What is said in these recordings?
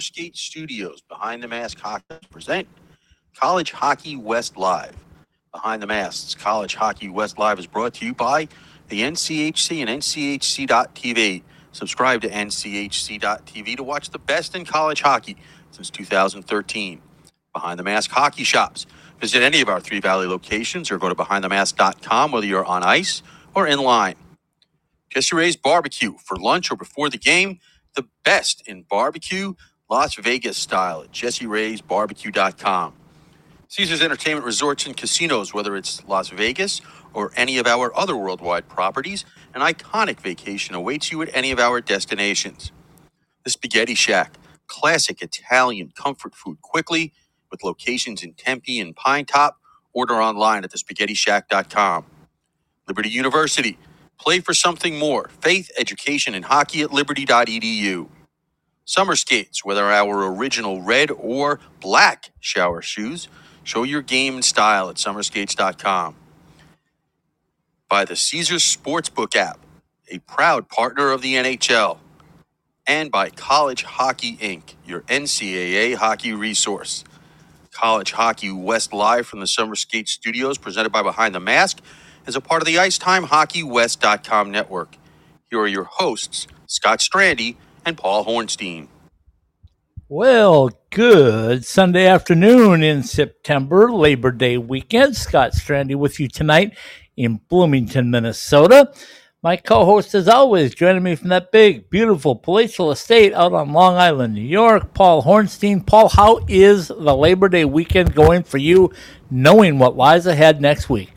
Skate Studios behind the mask hockey present College Hockey West Live. Behind the Masks, College Hockey West Live is brought to you by the NCHC and NCHC.TV. Subscribe to NCHC.TV to watch the best in college hockey since 2013. Behind the Mask Hockey Shops. Visit any of our Three Valley locations or go to BehindTheMask.com whether you're on ice or in line. Jesse Ray's Barbecue for lunch or before the game. The best in barbecue, Las Vegas style at JesseRay'sBarbecue.com. Caesars Entertainment Resorts and Casinos, whether it's Las Vegas or any of our other worldwide properties, an iconic vacation awaits you at any of our destinations. The Spaghetti Shack, classic Italian comfort food quickly with locations in Tempe and Pinetop. Order online at thespaghettishack.com. Liberty University, play for something more. Faith, education, and hockey at liberty.edu. Summer skates, whether our original red or black shower shoes, show your game and style at summerskates.com. By the Caesars Sportsbook app, a proud partner of the NHL. And by College Hockey Inc., your NCAA hockey resource. College Hockey West Live from the Summer Skate Studios, presented by Behind the Mask, is a part of the IcetimeHockeyWest.com network. Here are your hosts, Scott Strandy and Paul Hornstein. Well, good Sunday afternoon in September, Labor Day weekend. Scott Strandy with you tonight in Bloomington, Minnesota. My co host, as always, joining me from that big, beautiful palatial estate out on Long Island, New York, Paul Hornstein. Paul, how is the Labor Day weekend going for you, knowing what lies ahead next week?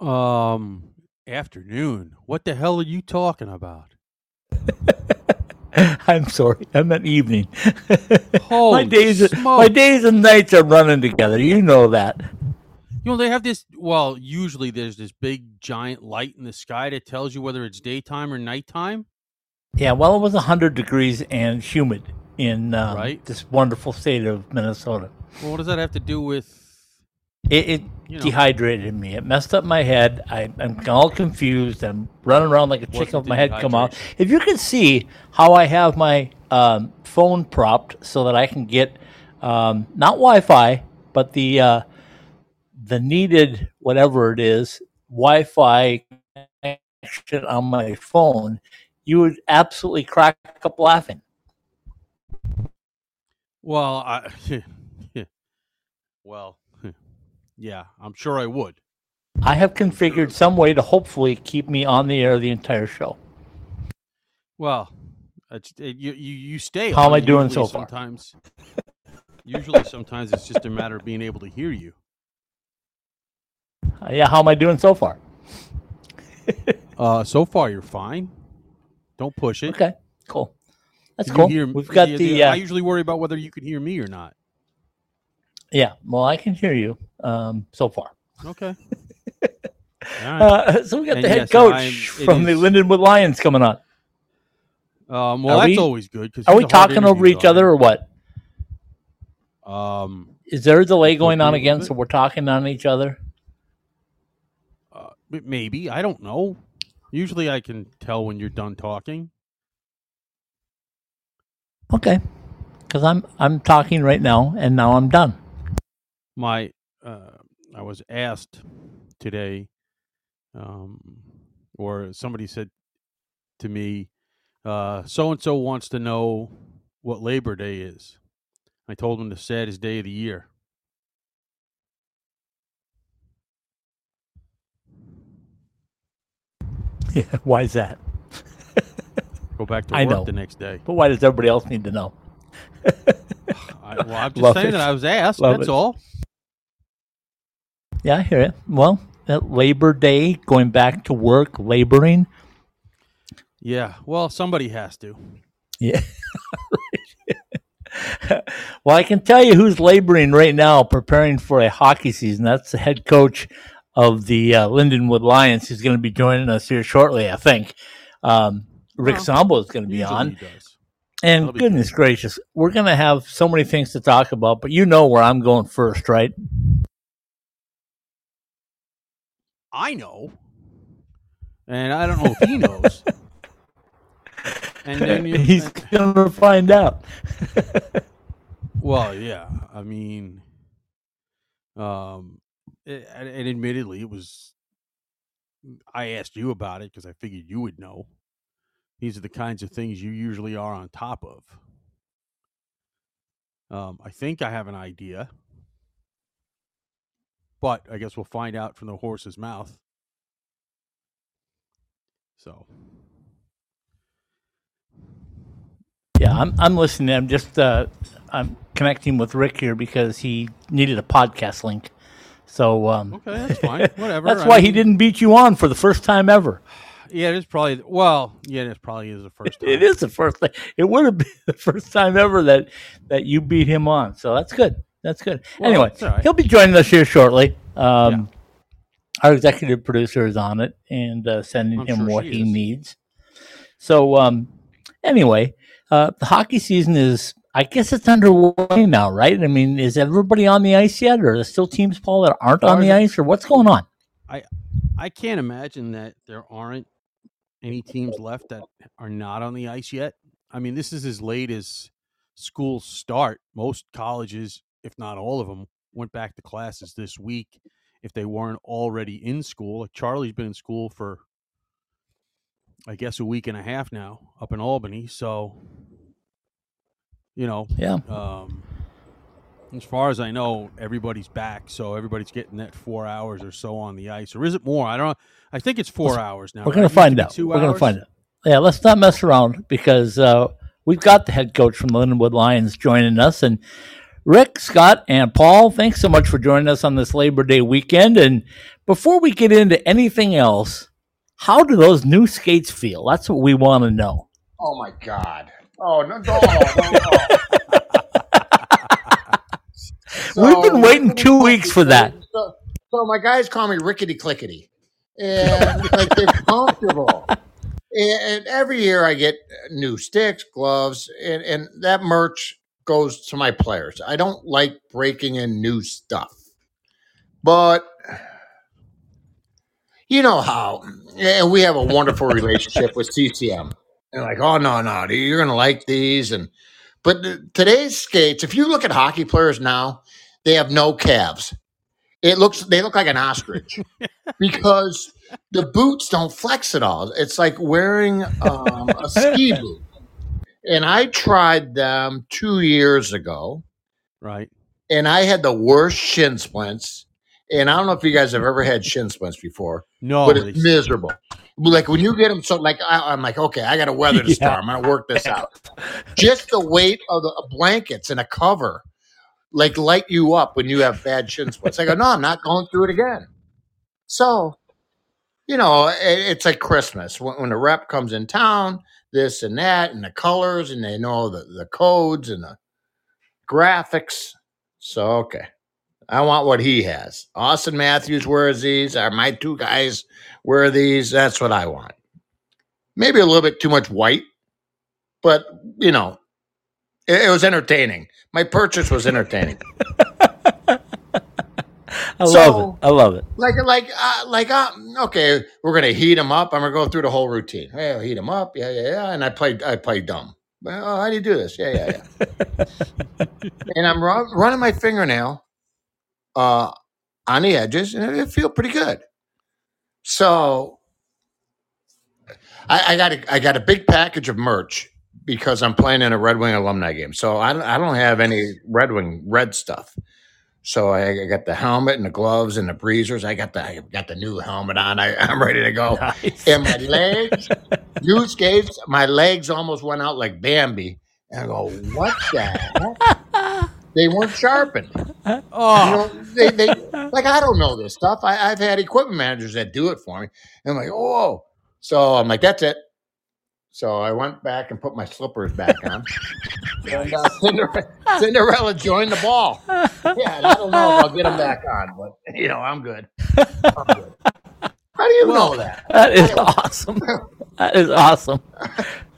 Um, afternoon. What the hell are you talking about? I'm sorry, I meant evening. My days, smoke. my days and nights are running together. You know that. You know, they have this. Well, usually there's this big giant light in the sky that tells you whether it's daytime or nighttime. Yeah, well, it was 100 degrees and humid in um, Right. this wonderful state of Minnesota. Well, what does that have to do with? It, it You know. dehydrated me. It messed up my head. I, I'm all confused. I'm running around like a chicken with my head come out. If you could see how I have my um, phone propped so that I can get um, not Wi-Fi, but the uh, the needed whatever it is Wi-Fi connection on my phone, you would absolutely crack up laughing. Well, I. well, yeah, I'm sure I would. I have configured some way to hopefully keep me on the air the entire show. Well, it's, it, you you stay. How am I doing so far? Sometimes, usually, sometimes it's just a matter of being able to hear you. Uh, yeah, how am I doing so far? Uh, so far you're fine. Don't push it. Okay, cool. That's Can cool. hear- We've got the- the, the- uh, I usually worry about whether you can hear me or not. Yeah. Well, I can hear you um, so far. Okay. All right. Uh, so we got And the head yes, coach it from the is- Lindenwood Lions coming on. Um, well, are that's we- always good. Cause Are we talking over each other or what? Um, Is there a delay going on again? So we're talking on each other. uh, maybe I don't know. Usually, I can tell when you're done talking. Okay, because I'm I'm talking right now, and now I'm done. My, uh, I was asked today, um, or somebody said to me, "So and so wants to know what Labor Day is." I told him the saddest day of the year. Yeah, why is that? Go back to I work know. the next day. But why does everybody else need to know? I, well, I'm just Love saying it. that I was asked. Love that's it. all. Yeah, I hear it. Well, that Labor Day, going back to work, laboring. Yeah. Well, somebody has to. Yeah. well, I can tell you who's laboring right now, preparing for a hockey season. That's the head coach of the uh, Lindenwood Lions. He's going to be joining us here shortly, I think. Um, Rick Well, Zombo is going to be Usually on. he does. And that'll be goodness gracious, we're going to have so many things to talk about, but you know where I'm going first, right? I know, and I don't know if he knows. And then you, He's gonna find out. well, yeah. I mean, um, a- and, and admittedly, it was. I asked you about it because I figured you would know. These are the kinds of things you usually are on top of. Um, I think I have an idea, but I guess we'll find out from the horse's mouth. So, Yeah, I'm I'm listening. I'm just uh, I'm connecting with Rick here because he needed a podcast link. So um, okay, that's fine. Whatever. that's I why he didn't beat you on for the first time ever. Yeah, it's probably well. Yeah, it probably is the first time. It is the first. It would have been the first time ever that that you beat him on. So that's good. That's good. Well, anyway, right. he'll be joining us here shortly. Um, Our executive producer is on it and uh, sending I'm him sure what he is. needs. So um, anyway, uh, the hockey season is. I guess it's underway now, right? I mean, is everybody on the ice yet, or are there still teams, Paul, that aren't on the ice, or what's going on? I can't imagine that there aren't any teams left that are not on the ice yet. I mean, this is as late as schools start. Most colleges, if not all of them, went back to classes this week if they weren't already in school. Like Charlie's been in school for, I guess, a week and a half now up in Albany. So, you know, Yeah, um, as far as I know, everybody's back, so everybody's getting that four hours or so on the ice, or is it more? I don't. know. I think it's 4 hours now. We're gonna to find out. We're going to find out. Yeah, let's not mess around because uh, we've got the head coach from the Lindenwood Lions joining us. And Rick, Scott, and Paul, thanks so much for joining us on this Labor Day weekend. And before we get into anything else, how do those new skates feel? That's what we want to know. Oh my God! Oh no! no, no, We've been waiting two weeks for that. So, so my guys call me rickety clickety, and like they're comfortable. And, and every year I get new sticks, gloves, and, and that merch goes to my players. I don't like breaking in new stuff, but you know how. And we have a wonderful relationship with CCM. And like, oh no, no, you're gonna like these. And but today's skates, if you look at hockey players now, they have no calves. It looks they look like an ostrich because the boots don't flex at all. It's like wearing um, a ski boot. And I tried them two years ago, Right. and I had the worst shin splints. And I don't know if you guys have ever had shin splints before, No, but it's miserable. Like when you get them, so like I, I'm like, okay, I got to weather the Yeah. storm. I'm gonna work this out. Just the weight of the uh, blankets and a cover, like light you up when you have bad shin splints. I go, no, I'm not going through it again. So, you know, it, it's like Christmas when, when the rep comes in town, this and that, and the colors, and they know the the codes and the graphics. So okay. I want what he has. Auston Matthews wears these. Are my two guys wear these? That's what I want. Maybe a little bit too much white, but you know, it, it was entertaining. My purchase was entertaining. I So- love it. I love it. like, like, uh, like, uh, okay, we're gonna heat them up. I'm gonna go through the whole routine. Hey, I'll heat them up. Yeah, yeah, yeah. And I play, I play dumb. Well, oh, how do you do this? Yeah, yeah, yeah. and I'm run, running my fingernail uh, on the edges, and it feel pretty good. So I, I got a, I got a big package of merch because I'm playing in a Red Wing alumni game. So I don't, I don't have any Red Wing red stuff. So I, I got the helmet and the gloves and the breezers. I got the I got the new helmet on. I, I'm ready to go. Nice. And my legs, new skates, my legs almost went out like Bambi. And I go, what the heck? They weren't sharpened. You oh, know, they, they like I don't know this stuff. I, I've had equipment managers that do it for me. And I'm like, oh, so I'm like, that's it. So I went back and put my slippers back on. and uh, Cinderella, Cinderella joined the ball. Yeah, I don't know if I'll get them back on, but you know, I'm good. I'm good. How do you Well, know that? That is awesome. That is awesome.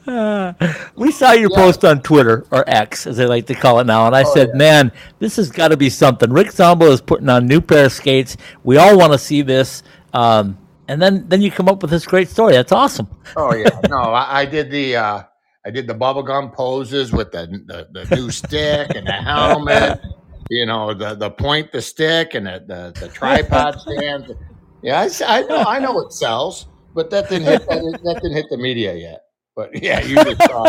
Uh, we saw your Yeah. post on Twitter or X, as they like to call it now, and I Oh, said, yeah. "Man, this has got to be something." Rick Zombo is putting on new pair of skates. We all want to see this. Um, and then, then you come up with this great story. That's awesome. Oh yeah, no, I, I did the uh, I did the bubblegum poses with the, the, the new stick and the helmet, you know, the, the point, the stick and the, the, the tripod stand. Yeah, I, s- I know, I know it sells, but that didn't hit, that, didn't- that didn't hit the media yet. But yeah, you just saw,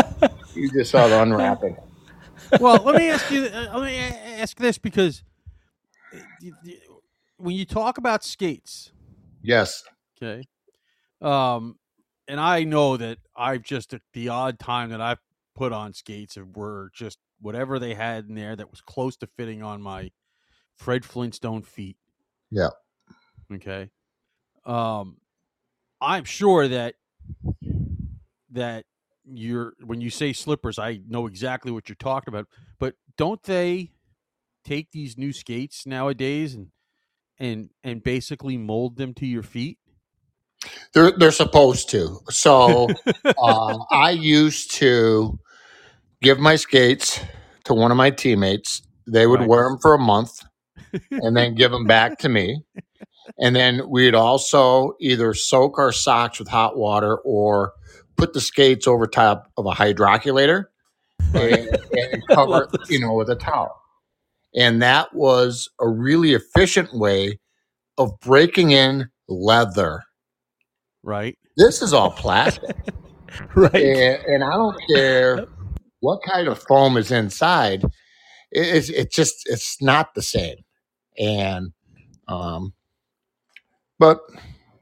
you just saw the unwrapping. well, let me ask you. Uh, let me ask this because uh, y- y- when you talk about skates, Yes. Okay, um, and I know that I've just the odd time that I've put on skates were just whatever they had in there that was close to fitting on my Fred Flintstone feet. Yeah. Okay. Um, I'm sure that that you're when you say slippers, I know exactly what you're talking about. But don't they take these new skates nowadays and and and basically mold them to your feet? They're they're supposed to. So uh, I used to give my skates to one of my teammates. They would Right. wear them for a month, and then give them back to me. And then we'd also either soak our socks with hot water or put the skates over top of a hydrocollator and, and cover it, you know, with a towel. And that was a really efficient way of breaking in leather. Right. This is all plastic. right. and, and I don't care what kind of foam is inside. It- It's it's just it's not the same. And um, but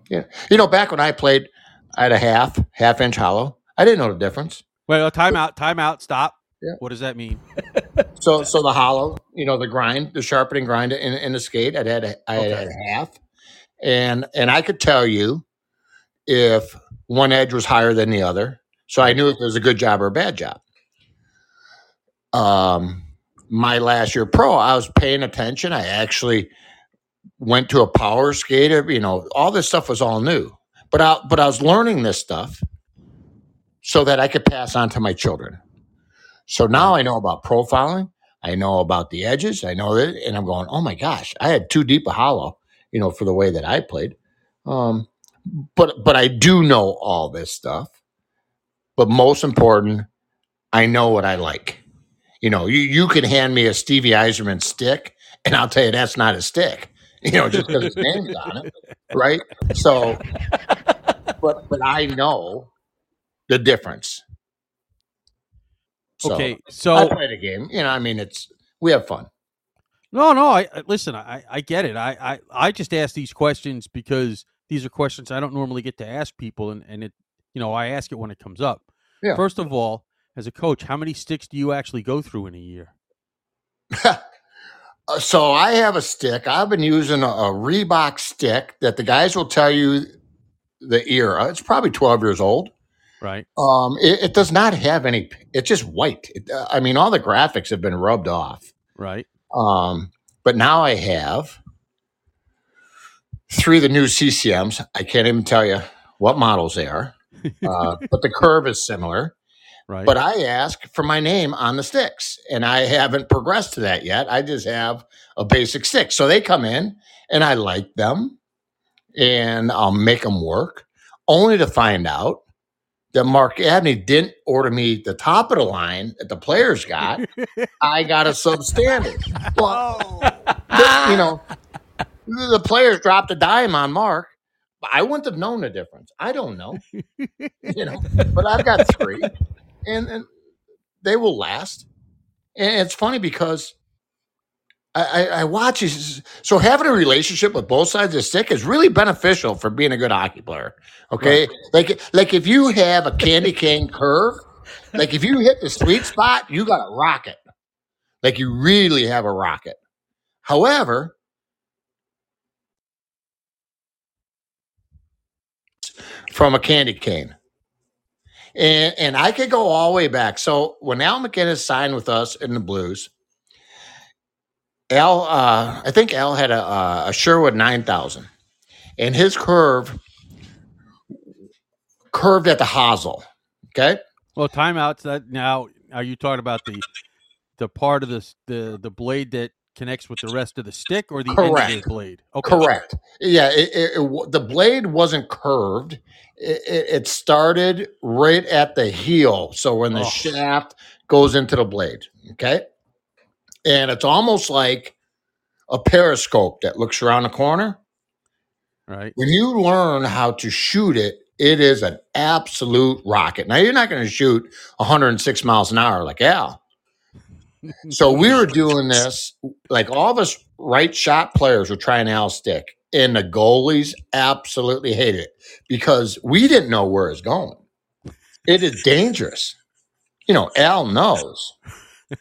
yeah, you know, back when I played, I had a half half inch hollow. I didn't know the difference. Well, uh, time out, time out, stop. Yeah. What does that mean? So so the hollow, you know, the grind, the sharpening grind in, in the skate, I'd had a, I Okay. had a half, and and I could tell you if one edge was higher than the other. So I knew if it was a good job or a bad job. Um, my last year pro, I was paying attention. I actually went to a power skater. You know, all this stuff was all new, but I but I was learning this stuff so that I could pass on to my children. So now I know about profiling. I know about the edges. I know that, and I'm going, oh my gosh, I had too deep a hollow, you know, for the way that I played. Um, but but I do know all this stuff. But most important, I know what I like. You know, you you can hand me a Stevie Yzerman stick, and I'll tell you that's not a stick. You know, just because his name's on it, right? So, but but I know the difference. So, okay, I so play the game. You know, I mean, it's we have fun. no, no. I I- listen. I I get it. I I I just ask these questions because these are questions I don't normally get to ask people, and and it you know I ask it when it comes up. Yeah. First of all, as a coach, how many sticks do you actually go through in a year? Uh, so I have a stick. I've been using a, a Reebok stick that the guys will tell you the era. It's probably 12 years old. Right. Um, it, it does not have any. It's just white. It, uh, I mean, all the graphics have been rubbed off. Right. Um, but now I have of the new CCMs. I can't even tell you what models they are, uh, but the curve is similar. Right. But I ask for my name on the sticks, and I haven't progressed to that yet. I just have a basic stick. So they come in, and I like them, and I'll make them work, only to find out that Mark Abney didn't order me the top of the line that the players got. I got a substandard. Well, but, you know, the players dropped a dime on Mark. I wouldn't have known the difference. I don't know, you know, but I've got three, and, and they will last. And it's funny because I, I, I watch these. So having a relationship with both sides of the stick is really beneficial for being a good hockey player. Okay, like like if you have a candy cane curve, like if you hit the sweet spot, you got a rocket. Like you really have a rocket. However, from a candy cane. And and I could go all the way back. So when Al MacInnis signed with us in the Blues, Al, uh, I think Al had a, a a Sherwood nine thousand, and his curve curved at the hosel. Okay, Well, timeouts. That now are you talking about the the part of this the the blade that connects with the rest of the stick or the end of Correct. the blade. Okay. Correct. Yeah, it, it, it the blade wasn't curved. It, it, it started right at the heel, so when the Oh. shaft goes into the blade. Okay, and it's almost like a periscope that looks around the corner. Right. When you learn how to shoot it, it is an absolute rocket. Now you're not going to shoot 106 miles an hour like Al. So we were doing this, like all of us right shot players were trying Al's stick, and the goalies absolutely hated it because we didn't know where it's going. It is dangerous. You know, Al knows.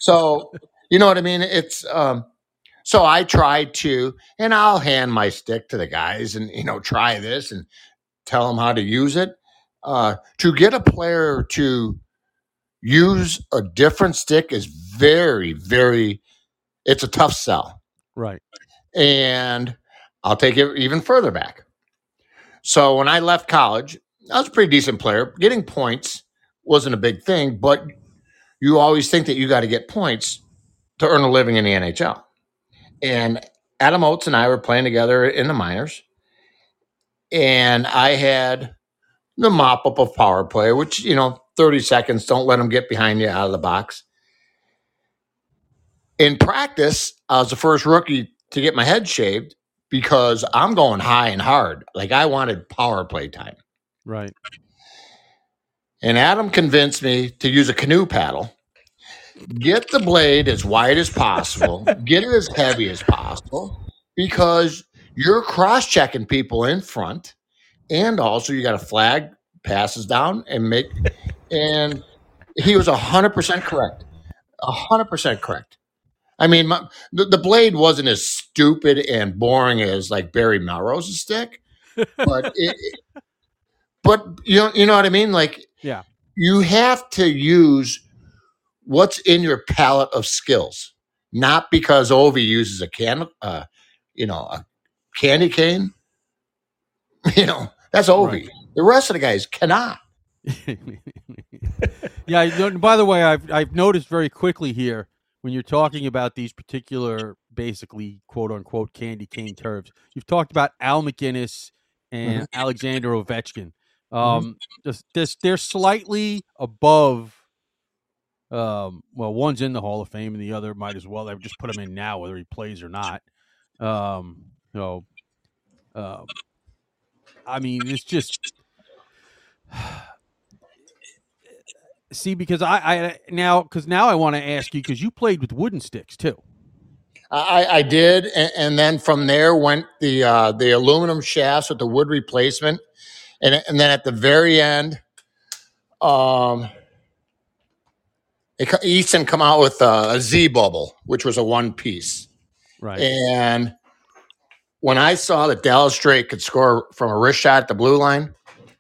So, you know what I mean? It's um so I tried to, and I'll hand my stick to the guys and you know, try this and tell them how to use it. Uh to get a player to use a different stick is very, very it's a tough sell. Right. And I'll take it even further back. So when I left college, I was a pretty decent player. Getting points wasn't a big thing, but you always think that you got to get points to earn a living in the NHL. And Adam Oates and I were playing together in the minors. And I had the mop up of power play, which, you know, 30 seconds, don't let them get behind you out of the box. In practice, I was the first rookie to get my head shaved because I'm going high and hard. Like I wanted power play time. Right. And Adam convinced me to use a canoe paddle, get the blade as wide as possible, get it as heavy as possible, because you're cross checking people in front. And also, you got a flag passes down and make. And he was 100% correct. 100% correct. I mean, my, the, the blade wasn't as stupid and boring as like Barry Melrose's stick, but it, it- but you know, you know what I mean? Like, Yeah. you have to use what's in your palette of skills, not because Ovi uses a can, uh, you know, a candy cane. You know, that's Ovi. Right. The rest of the guys cannot. yeah. By the way, I've I've noticed very quickly here when you're talking about these particular, basically quote unquote candy cane turfs. You've talked about Al MacInnis and Alexander Ovechkin. Um, just this they're slightly above. Um, well, one's in the Hall of Fame, and the other might as well. They've just put him in now, whether he plays or not. Um, so, um, I mean, it's just see because I, I now because now I want to ask you because you played with wooden sticks too. I, I did, and, and then from there went the uh, the aluminum shafts with the wood replacement, and and then at the very end, um, it, Easton come out with a, a Z bubble, which was a one piece, Right. and when I saw that Dallas Drake could score from a wrist shot at the blue line,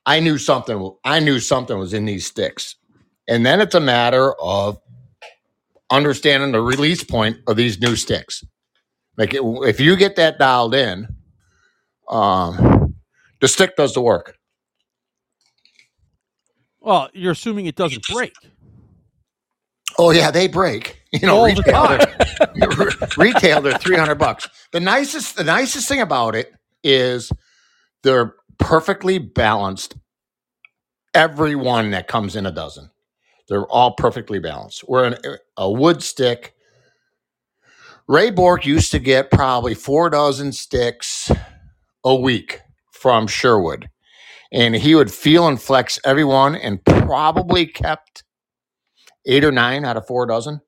I knew something. I knew something was in these sticks, and then it's a matter of understanding the release point of these new sticks. Like it, if you get that dialed in, um, the stick does the work. well, you're assuming it doesn't break. Oh yeah, they break. You know, All the retail, they're, retail they're three hundred bucks. The nicest, the nicest thing about it is they're perfectly balanced. Every one that comes in a dozen, they're all perfectly balanced. Where an, a wood stick, Ray Bourque used to get probably four dozen sticks a week from Sherwood, and he would feel and flex everyone, and probably kept eight or nine out of four dozen.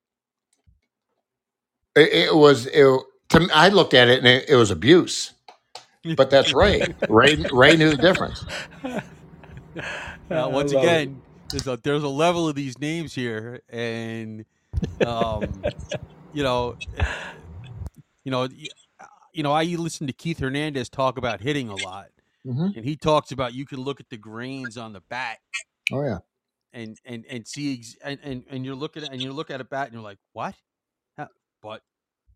It, it was it, to me, I looked at it and it, it was abuse. But that's Ray. Ray Ray knew the difference. Now, once love it. again, there's a there's a level of these names here, and um, you know, you know, you know, I listen to Keith Hernandez talk about hitting a lot, Mhm. and he talks about you can look at the grains on the bat Oh yeah. and and and see ex- and and, and you're looking at and you look at a bat and you're like, what? How- But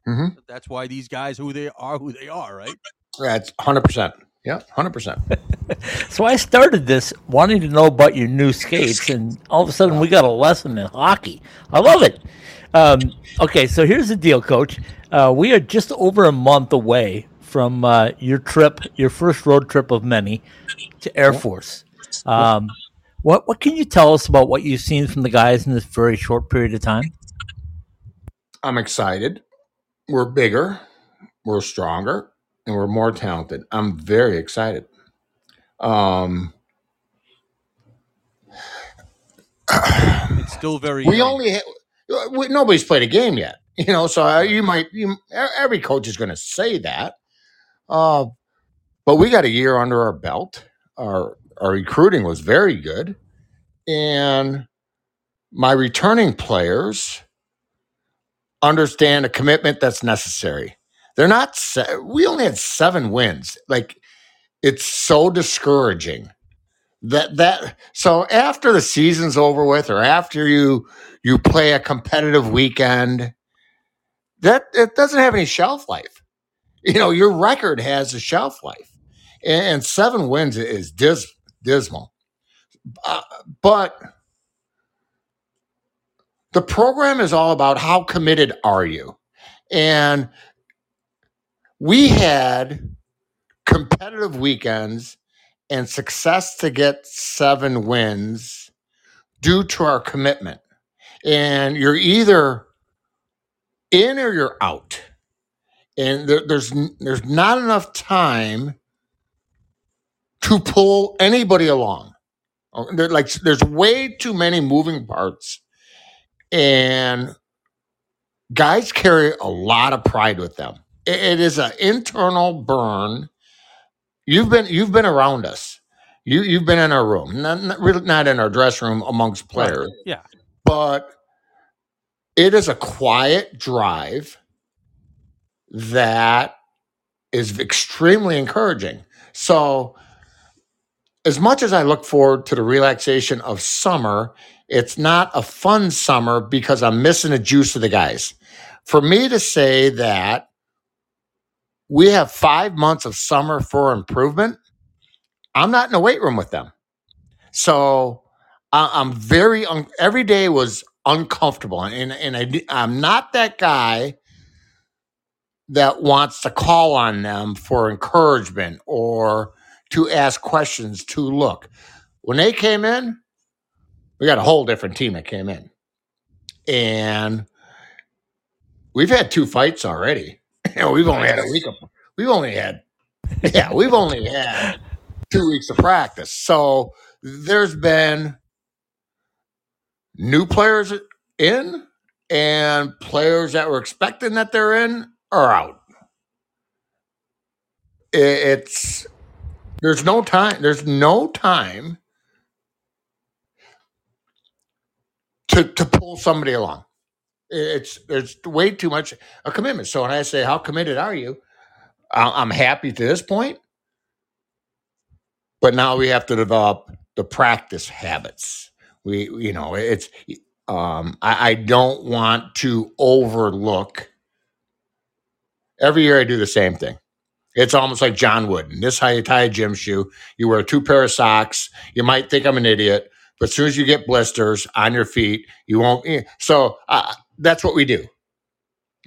Mhm. that's why these guys who they are who they are, right? That's hundred percent. Yeah, hundred percent. So I started this wanting to know about your new skates, and all of a sudden we got a lesson in hockey. I love it. Um, okay, so here's the deal, Coach. Uh, we are just over a month away from uh, your trip, your first road trip of many to Air Force. Um, what what can you tell us about what you've seen from the guys in this very short period of time? I'm excited. We're bigger, we're stronger, and we're more talented. I'm very excited. Um, It's still very. we young. only ha- we, nobody's played a game yet, you know. So uh, you might you, every coach is going to say that, uh, but we got a year under our belt. Our our recruiting was very good, and my returning players understand a commitment that's necessary. They're not. Se- we only had seven wins. Like it's so discouraging that that so after the season's over with or after you you play a competitive weekend that it doesn't have any shelf life. You know your record has a shelf life and, and seven wins is dis, dismal. Uh, but the program is all about how committed are you? And we had competitive weekends and success to get seven wins due to our commitment. And you're either in or you're out. And there, there's there's not enough time to pull anybody along. Oh, Like there's way too many moving parts, and guys carry a lot of pride with them. It is an internal burn You've been you've been around us. You you've been in our room, not not, really not in our dress room amongst Right. players, Yeah. but it is a quiet drive that is extremely encouraging. So, as much as I look forward to the relaxation of summer, it's not a fun summer because I'm missing the juice of the guys. For me to say that we have five months of summer for improvement, I'm not in the weight room with them. So I'm very, un- every day was uncomfortable. And, and I I'm not that guy that wants to call on them for encouragement or to ask questions to look. When they came in, we got a whole different team that came in. And we've had two fights already. Know, we've only had a week of, we've only had, yeah, we've only had two weeks of practice. So there's been new players in and players that were expecting that they're in are out. I- It's there's no time. There's no time to to pull somebody along. I- It's there's way too much a commitment. So when I say how committed are you, I- I'm happy to this point, but now we have to develop the practice habits. We you know it's um, I, I don't want to overlook. Every year I do the same thing. It's almost like John Wooden. This is how you tie a gym shoe. You wear two pair of socks. You might think I'm an idiot, but as soon as you get blisters on your feet, you won't. eh. So uh, that's what we do.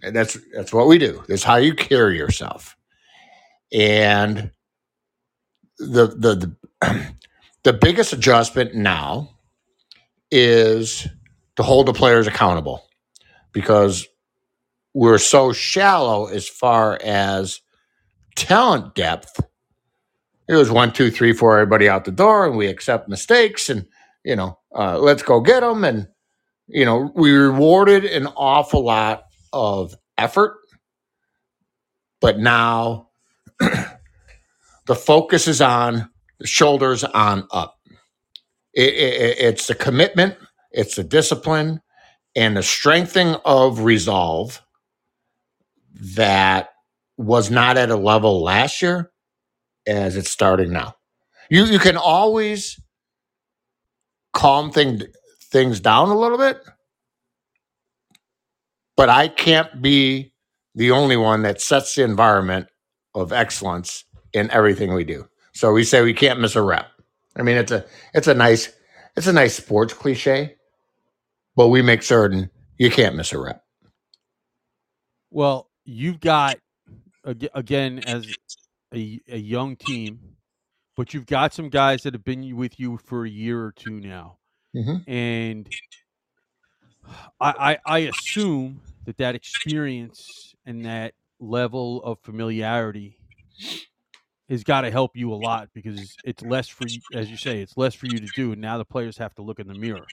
And that's that's what we do. That's how you carry yourself. And the the the, the biggest adjustment now is to hold the players accountable because we're so shallow as far as talent depth. It was one, two, three, four, everybody out the door, and we accept mistakes, and you know, uh, let's go get them. And you know, we rewarded an awful lot of effort, but now the focus is on the shoulders on up. It, it, it's the commitment, it's the discipline, and the strengthening of resolve that was not at a level last year as it's starting now. You you can always calm thing, things down a little bit, but I can't be the only one that sets the environment of excellence in everything we do. So we say we can't miss a rep. I mean, it's a it's a nice it's a nice sports cliche, but we make certain you can't miss a rep. Well, you've got again as a, a young team, but you've got some guys that have been with you for a year or two now, Mhm. and I, I I assume that that experience and that level of familiarity has got to help you a lot because it's less for you, as you say, it's less for you to do, and now the players have to look in the mirror.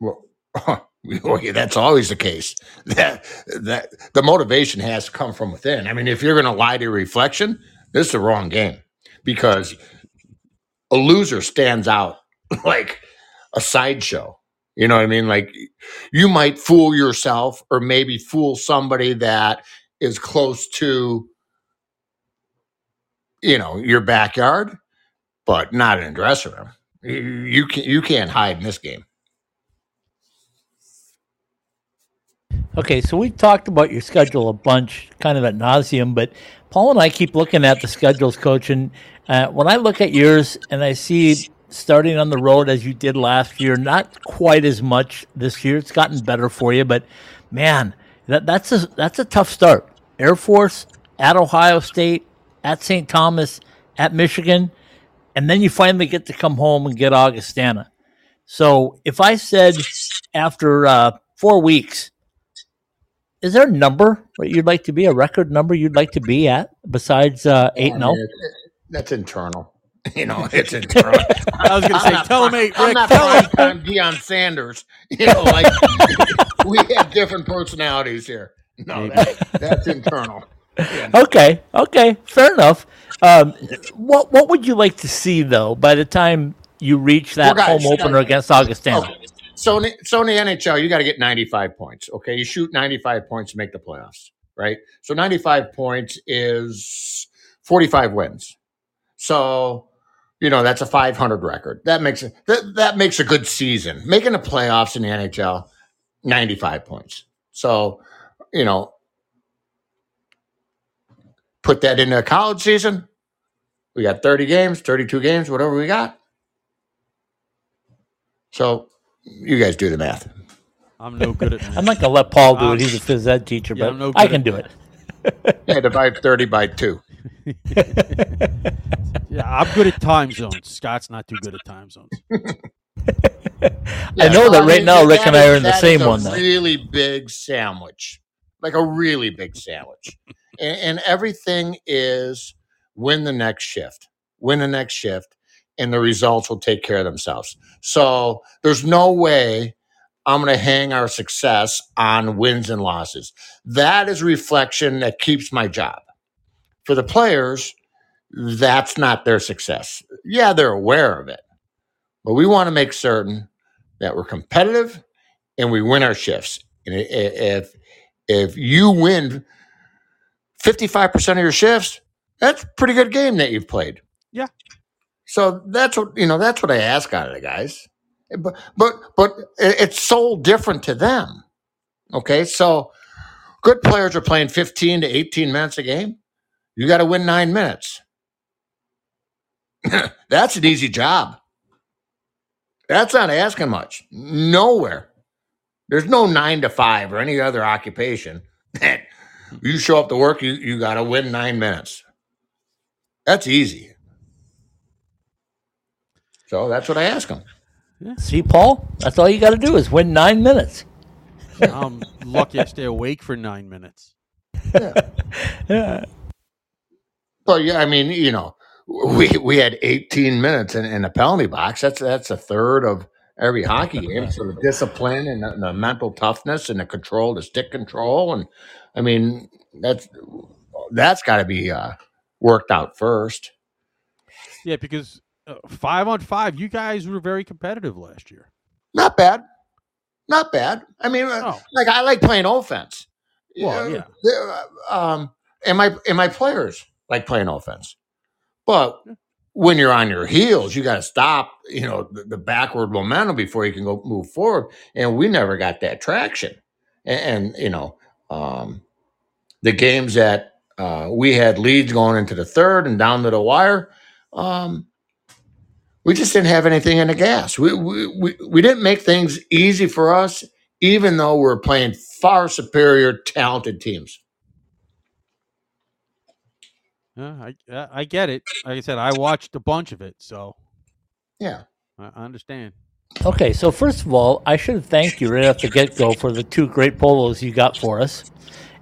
Well, yeah, that's always the case. That that the motivation has to come from within. I mean, if you're going to lie to reflection, this is the wrong game because a loser stands out like a sideshow. You know what I mean? Like you might fool yourself or maybe fool somebody that is close to you know your backyard, but not in a dressing room. You, can you can't hide in this game. Okay, so we talked about your schedule a bunch, kind of at nauseum, but Paul and I keep looking at the schedules, coach. And uh, when I look at yours and I see starting on the road as you did last year, not quite as much this year. It's gotten better for you, but man, that, that's a that's a tough start. Air Force at Ohio State, at St. Thomas, at Michigan, and then you finally get to come home and get Augustana. So if I said after uh, four weeks is there a number that you'd like to be a record number you'd like to be at besides uh, eight and I zero? That's internal. You know, it's internal. I was going to say, tell him, eight, I'm not tell him. prime time Deion Sanders. You know, like we have different personalities here. No, that, that's internal. Yeah. Okay, okay, fair enough. Um, what what would you like to see though by the time you reach that Well, guys, home opener against Augustana? Okay. So, in so in the NHL, you got to get 95 points. Okay, you shoot 95 points to make the playoffs, right? So 95 points is 45 wins. So, you know, that's a 500 record. That makes it that, that makes a good season. Making the playoffs in the NHL, 95 points. So, you know, put that into a college season. We got 30 games, 32 games, whatever we got. So, you guys do the math. I'm no good at math. I'm not gonna let Paul do Um, it. He's a phys ed teacher, yeah, but I'm no I can do math. it. Yeah, divide 30 by 2. Yeah, I'm good at time zones. Scott's not too good at time zones. I know that right now Rick and I are in the that same is a one, though. Really big sandwich, like a really big sandwich, and, and everything is win the next shift, win the next shift, and the results will take care of themselves. So there's no way I'm going to hang our success on wins and losses. That is reflection that keeps my job. For the players, that's not their success. Yeah, they're aware of it, but we want to make certain that we're competitive and we win our shifts. And if if you win 55% of your shifts, that's a pretty good game that you've played. Yeah. So that's what you know, that's what I ask out of the guys. But but but it's so different to them. Okay? So good players are playing 15 to 18 minutes a game. You got to win 9 minutes. that's an easy job. That's not asking much. Nowhere. There's no nine to five or any other occupation that you show up to work, you, you got to win nine minutes. That's easy. So that's what I ask them. See, Paul, that's all you got to do is win nine minutes. I'm lucky I stay awake for nine minutes. Yeah. But yeah, I mean, you know, we we had 18 minutes in, in the penalty box. That's that's a third of every hockey game. So the discipline and the, the mental toughness and the control, the stick control, and I mean that's that's got to be uh, worked out first. Yeah, because uh, five on five, you guys were very competitive last year. Not bad, not bad. I mean, uh, Oh, like I like playing offense. Well, yeah. uh, Um, and my and my players like playing offense, but when you're on your heels, you got to stop. You know the, the backward momentum before you can go move forward. And we never got that traction. And, and you know, um, the games that uh, we had leads going into the third and down to the wire. Um, we just didn't have anything in the gas. We, we, we, we didn't make things easy for us even though we're playing far superior, talented teams. Yeah, I I I get it. Like I said, I watched a bunch of it, so Yeah. I I understand. Okay, so first of all, I should thank you right off the get go for the two great polos you got for us.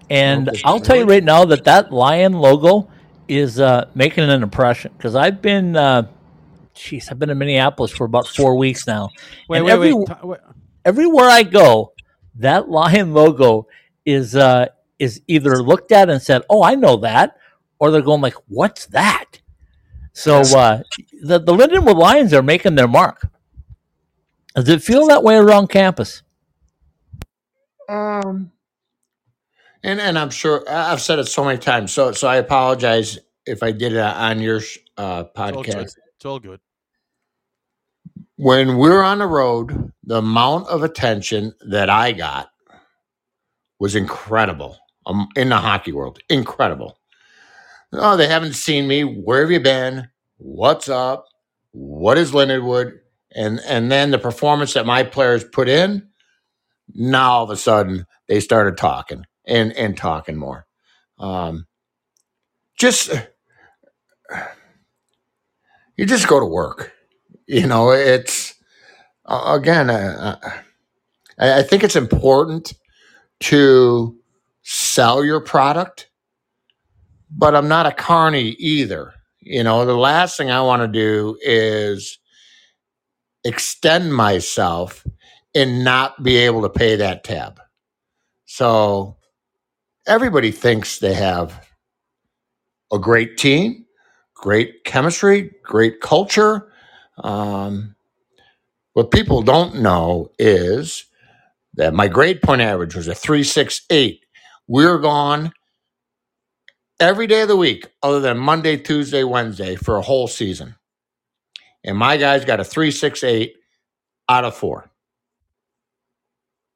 And Okay. I'll tell you right now that that lion logo is uh, making an impression because I've been, uh, jeez, I've been in Minneapolis for about four weeks now. Wait, And wait, every- wait, wait. Everywhere I go, that lion logo is uh, is either looked at and said, "Oh, I know that," or they're going like, "What's that?" So uh, the the Lindenwood Lions are making their mark. Does it feel that way around campus? Um, and and I'm sure I- I've said it so many times. So so I apologize if I did it on your sh- uh, It's all podcast. It's all good. When we're on the road, the amount of attention that I got was incredible um, in the hockey world. Incredible. Oh, they haven't seen me. Where have you been? What's up? What is Lindenwood? And and then the performance that my players put in. Now all of a sudden they started talking and and talking more. Um, just you just go to work. You know, it's again. Uh, I, I think it's important to sell your product, but I'm not a carny either. You know, the last thing I want to do is extend myself and not be able to pay that tab. So everybody thinks they have a great team, great chemistry, great culture. Um, what people don't know is that my grade point average was a 368. We're gone every day of the week, other than Monday, Tuesday, Wednesday, for a whole season. And my guys got a 368 out of four.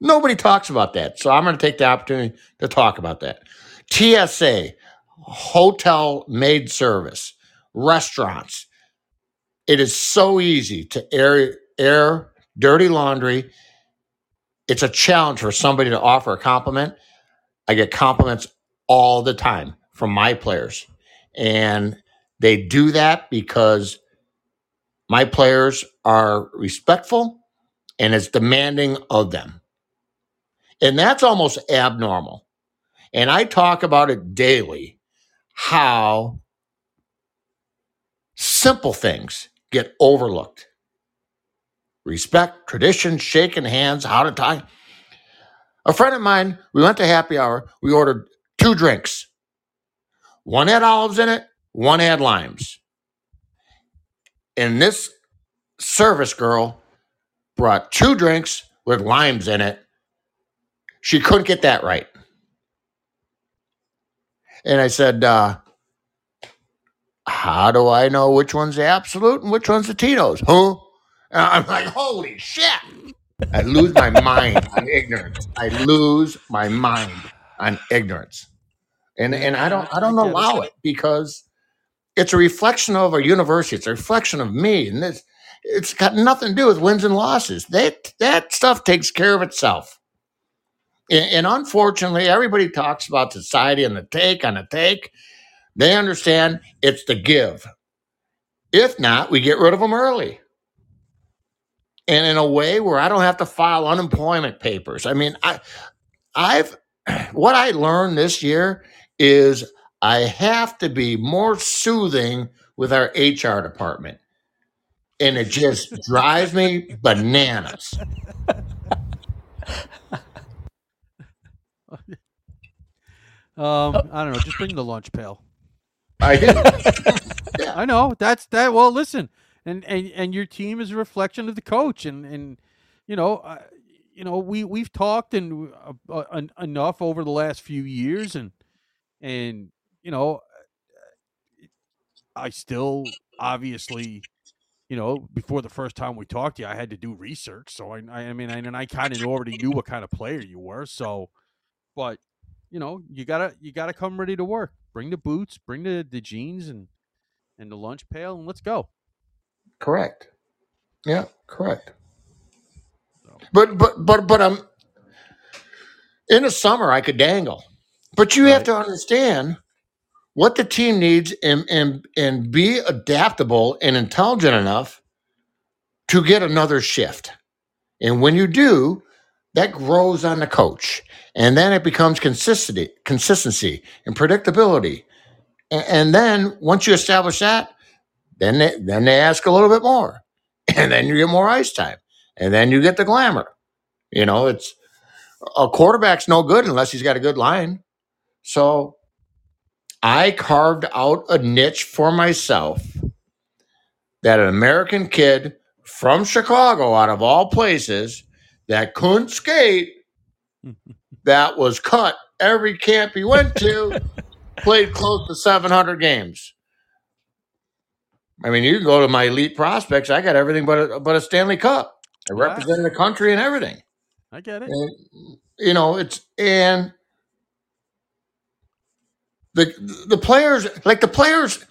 Nobody talks about that. So I'm going to take the opportunity to talk about that. TSA, hotel maid service, restaurants. It is so easy to air air dirty laundry. It's a challenge for somebody to offer a compliment. I get compliments all the time from my players. And they do that because my players are respectful and it's demanding of them. And that's almost abnormal. And I talk about it daily how simple things get overlooked. Respect, tradition, shaking hands, how to tie. A friend of mine, we went to happy hour, we ordered two drinks. One had olives in it, one had limes. And this service girl brought two drinks with limes in it. She couldn't get that right. And I said, uh, How do I know which one's the Absolut and which one's the Tito's? Huh? And I'm like, Holy shit. I lose my mind on ignorance. I lose my mind on ignorance. And and I don't I don't I get it. allow it because it's a reflection of our university. It's a reflection of me. And this it's got nothing to do with wins and losses. That that stuff takes care of itself. And, and unfortunately, everybody talks about society and the take on the take. They understand it's the give. If not, we get rid of them early. And in a way where I don't have to file unemployment papers. I mean, I I've what I learned this year is I have to be more soothing with our HR department. And it just drives me bananas. Um, I don't know. Just bring the lunch pail. I do. I know that's that. Well, listen, and and and your team is a reflection of the coach, and and you know, uh, you know, we we've talked and uh, uh, enough over the last few years, and and you know, eh, I still obviously, you know, before the first time we talked to you, I had to do research, so I I, mean, I, and I kind of already knew what kind of player you were, so, but you know, you gotta you gotta come ready to work. Bring the boots, bring the the jeans, and and the lunch pail, and let's go. correct. Yeah, correct. So. But but but but I'm in the summer I could dangle. But you have Right. to understand what the team needs and and and be adaptable and intelligent enough to get another shift. And when you do, that grows on the coach. And then it becomes consistency, consistency and predictability. And, and then once you establish that, then they, then they ask a little bit more. And then you get more ice time. And then you get the glamour. You know, it's a quarterback's no good unless he's got a good line. So I carved out a niche for myself that an American kid from Chicago, out of all places, that couldn't skate, that was cut every camp he went to, played close to 700 games. I mean, you can go to my elite prospects. I got everything but a, but a Stanley Cup. I Wow. represented the country and everything. I get it. And, you know, it's and the the players like the players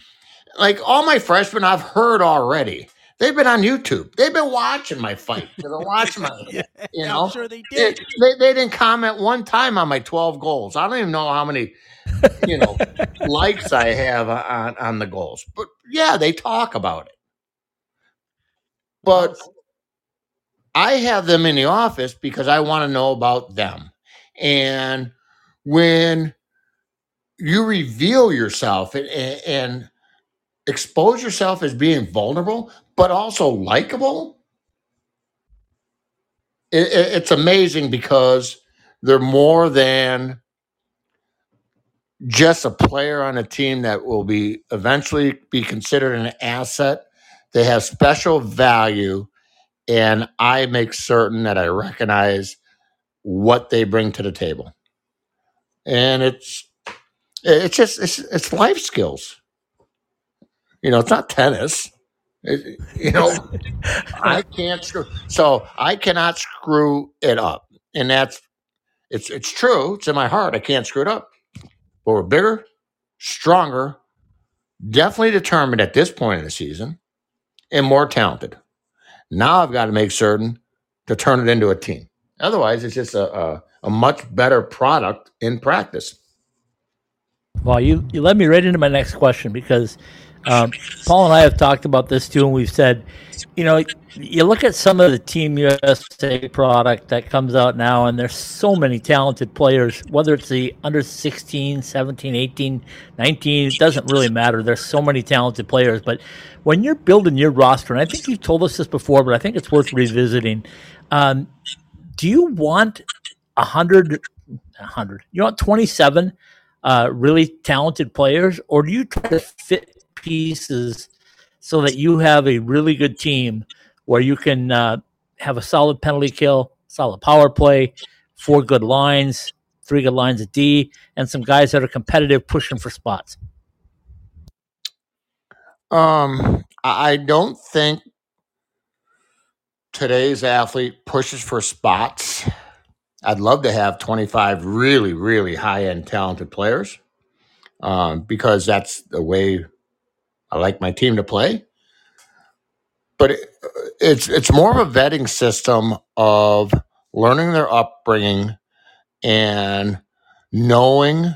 like all my freshmen I've heard already. They've been on YouTube. They've been watching my fight. They've been watching my you know. I'm sure they It, did. they, they didn't comment one time on my 12 goals. I don't even know how many, you know, likes I have on, on the goals. But yeah, they talk about it. But I have them in the office because I want to know about them. And when you reveal yourself and, and expose yourself as being vulnerable, but also likable, it, it- it's amazing because they're more than just a player on a team that will be eventually be considered an asset. They have special value, and I make certain that I recognize what they bring to the table. And it's it's just it's it's life skills. You know, it's not tennis. It- you know, I can't screw. So I cannot screw it up, and that's it's it's true. It's in my heart. I can't screw it up. But we're bigger, stronger, definitely determined at this point in the season, and more talented. Now I've got to make certain to turn it into a team. Otherwise, it's just a a, a much better product in practice. Well, you, you led me right into my next question because um, Paul and I have talked about this too, and we've said, you know, you look at some of the Team USA product that comes out now, and there's so many talented players, whether it's the under 16, 17, 18, 19, it doesn't really matter. There's so many talented players. But when you're building your roster, and I think you've told us this before, but I think it's worth revisiting. Um, do you want a hundred, a hundred? You want twenty-seven uh, really talented players, or do you try to fit pieces so that you have a really good team where you can uh, have a solid penalty kill, solid power play, four good lines, three good lines of D, and some guys that are competitive pushing for spots? Um, I don't think today's athlete pushes for spots. I'd love to have 25 really, really high end talented players um, because that's the way I like my team to play. But it, it's it's more of a vetting system of learning their upbringing and knowing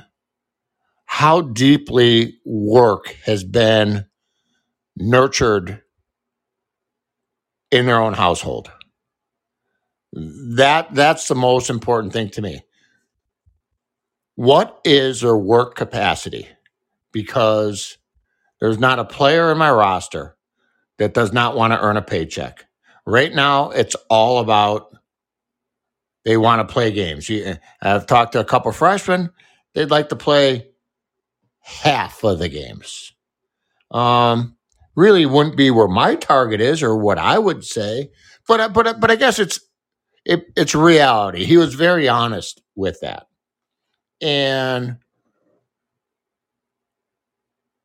how deeply work has been nurtured in their own household. That that's the most important thing to me. What is their work capacity? Because there's not a player in my roster that does not want to earn a paycheck. Right now, it's all about they want to play games. I've talked to a couple freshmen; they'd like to play half of the games. Um, really wouldn't be where my target is or what I would say, but but but I guess it's it, it's reality. He was very honest with that, and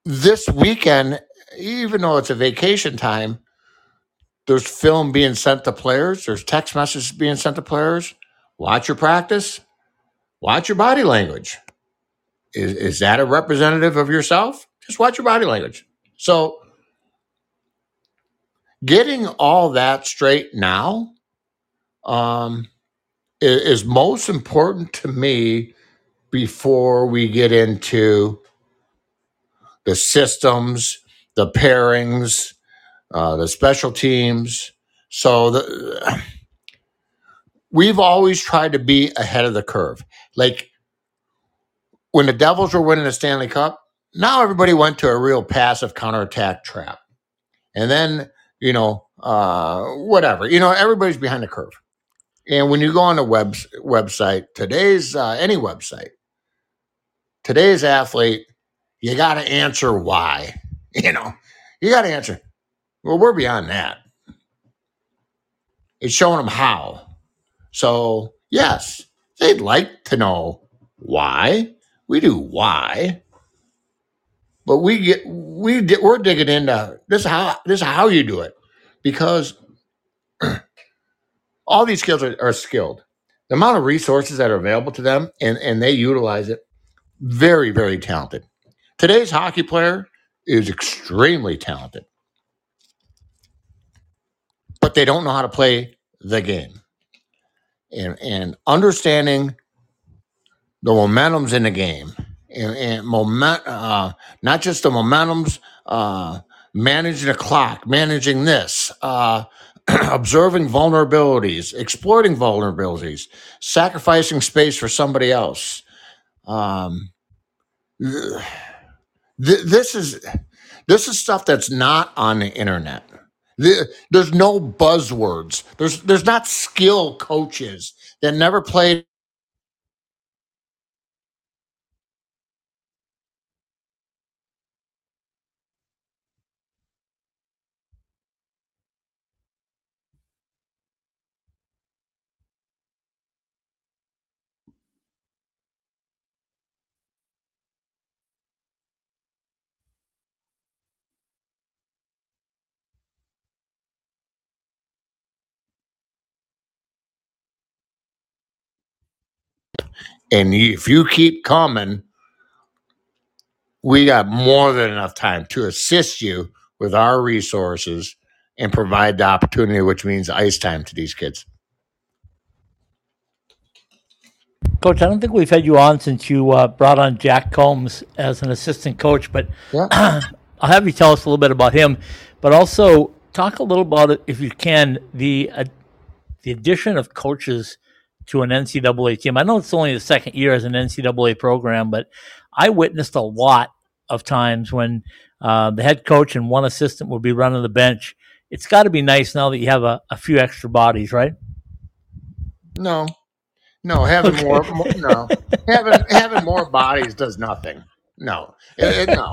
this weekend, even though it's a vacation time, there's film being sent to players. There's text messages being sent to players. Watch your practice. Watch your body language. Is, is that a representative of yourself? Just watch your body language. So, getting all that straight now um, is most important to me before we get into the systems, the pairings, uh, the special teams. So the, we've always tried to be ahead of the curve. Like when the Devils were winning the Stanley Cup, now everybody went to a real passive counterattack trap. And then, you know, uh, whatever, you know, everybody's behind the curve. And when you go on the web, website, today's, uh, any website, today's athlete, you got to answer why. You know, you got to answer. Well, we're beyond that. It's showing them how. So, yes, they'd like to know why. We do why. But we get we we're digging into this is how this is how you do it because all these skills are, are skilled. The amount of resources that are available to them and, and they utilize it, very, very talented. Today's hockey player is extremely talented, but they don't know how to play the game. And, and understanding the momentum's in the game and, and moment, uh, not just the momentums, uh, managing the clock, managing this, uh, observing vulnerabilities, exploiting vulnerabilities, sacrificing space for somebody else. Um, th- this is this is stuff that's not on the internet. The- There's no buzzwords. There's there's not skill coaches that never played and if you keep coming, we got more than enough time to assist you with our resources and provide the opportunity, which means ice time to these kids. Coach, I don't think we've had you on since you uh, brought on Jack Combs as an assistant coach, but Yeah. I'll have you tell us a little bit about him, but also talk a little about it, if you can, the uh, the addition of coaches to an NCAA team. I know it's only the second year as an NCAA program, but I witnessed a lot of times when uh, the head coach and one assistant would be running the bench. It's got to be nice now that you have a, a few extra bodies, right? No, no, having Okay. more, more no, having having more bodies does nothing. No, it, it- no.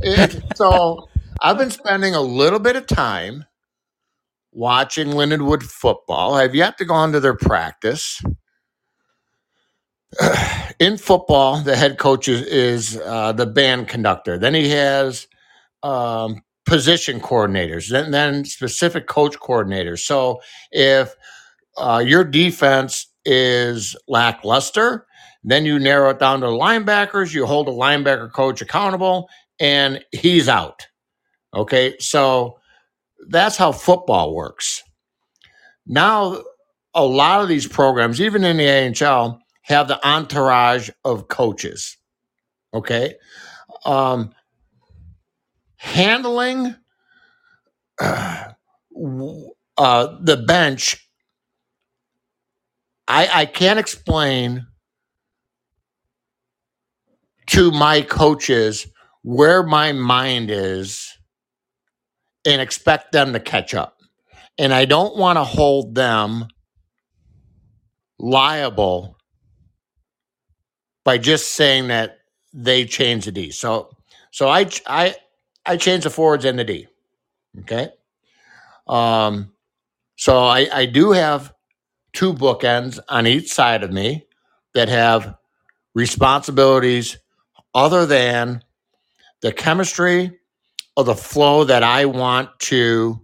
It- so I've been spending a little bit of time watching Lindenwood football. I've yet to go on to their practice. In football, the head coach is, is uh, the band conductor. Then he has um, position coordinators, then then specific coach coordinators. So if uh, your defense is lackluster, then you narrow it down to linebackers. You hold a linebacker coach accountable, and he's out. Okay, so that's how football works. Now, a lot of these programs, even in the AHL, have the entourage of coaches. Okay, um, handling uh, uh, the bench I, I can't explain to my coaches where my mind is and expect them to catch up. And I don't want to hold them liable by just saying that they changed the D. So so I I I changed the forwards and the D. Okay. Um so I, I do have two bookends on each side of me that have responsibilities other than the chemistry of the flow that I want to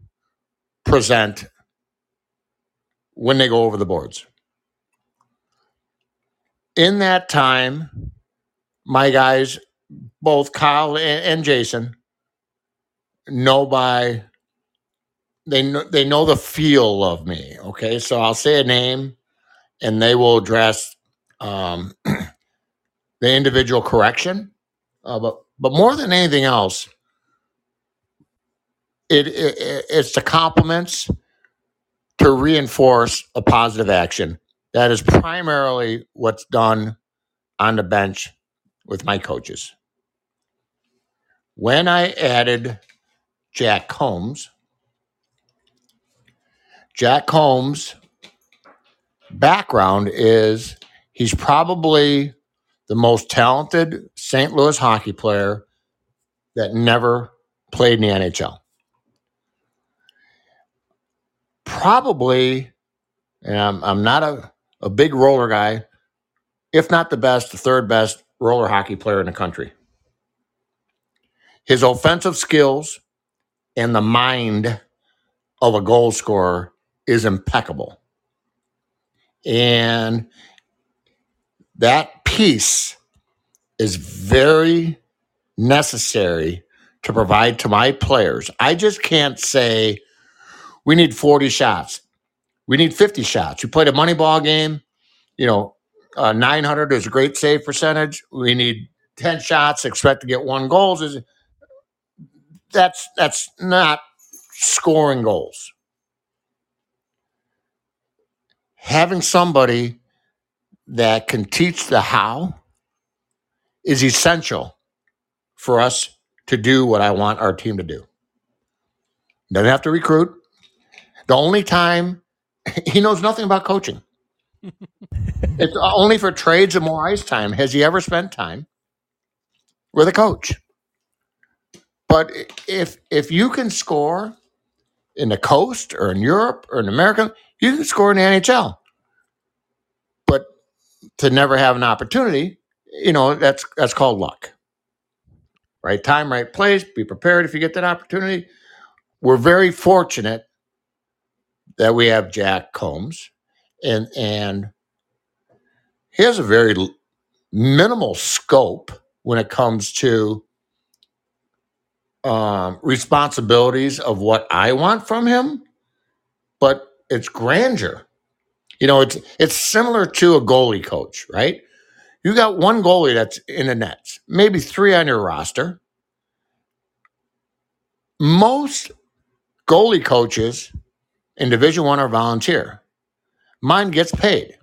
present when they go over the boards. In that time, my guys, both Kyle and, Jason, know by they know they know the feel of me. Okay, so I'll say a name, and they will address um, the individual correction. Uh, but but more than anything else, it, it it's the compliments to reinforce a positive action. That is primarily what's done on the bench with my coaches. When I added Jack Combs, Jack Combs' background is he's probably the most talented St. Louis hockey player that never played in the NHL. Probably, and I'm, I'm not a, a big roller guy, if not the best, the third best roller hockey player in the country. His offensive skills and the mind of a goal scorer is impeccable. And that piece is very necessary to provide to my players. I just can't say we need 40 shots. We need 50 shots. You played a money ball game, you know, uh, 900 is a great save percentage. We need 10 shots, expect to get one goals. Is that's that's not scoring goals. Having somebody that can teach the how is essential for us to do what I want our team to do. Doesn't have to recruit. The only time he knows nothing about coaching. it's uh, only for trades and more ice time has he ever spent time with a coach. But if if you can score in the coast or in Europe or in America, you can score in the NHL. But to never have an opportunity, you know, that's that's called luck. Right time, right place, be prepared if you get that opportunity. We're very fortunate that we have Jack Combs and and he has a very minimal scope when it comes to um, responsibilities of what I want from him, but it's grandeur. You know, it's it's similar to a goalie coach, right? You got one goalie that's in the nets, maybe three on your roster. Most goalie coaches in Division One are volunteer. Mine gets paid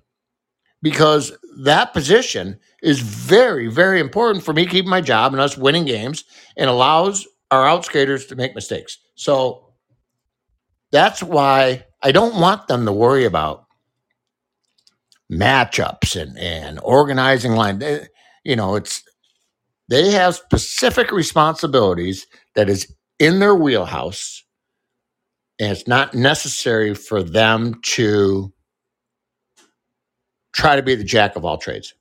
because that position is very, very important for me keeping my job and us winning games and allows our outskaters to make mistakes. So that's why I don't want them to worry about matchups and, and organizing line. They- you know, it's they have specific responsibilities that is in their wheelhouse, and it's not necessary for them to try to be the jack of all trades.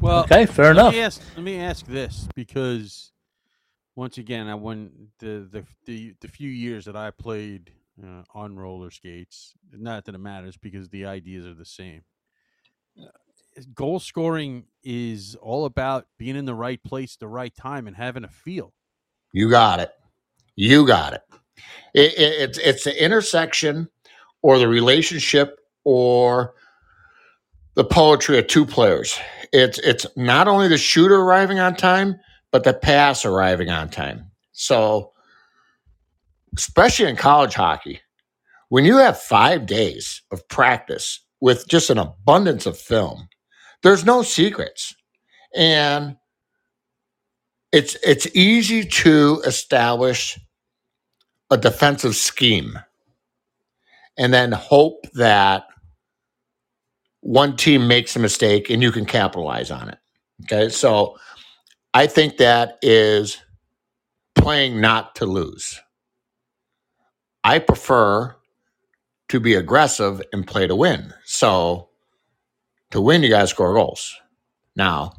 Well, Okay, fair let enough. Me ask, let me ask this because once again, I won the the the, the few years that I played uh, on roller skates, not that it matters because the ideas are the same. Uh, goal scoring is all about being in the right place, the right time, and having a feel. You got it. You got it. it, it it's it's the intersection or the relationship or the poetry of two players. It's it's not only the shooter arriving on time, but the pass arriving on time. So, especially in college hockey, when you have five days of practice with just an abundance of film, there's no secrets, and it's it's easy to establish a defensive scheme and then hope that one team makes a mistake and you can capitalize on it. Okay. So I think that is playing not to lose. I prefer to be aggressive and play to win. So to win, you got to score goals. Now,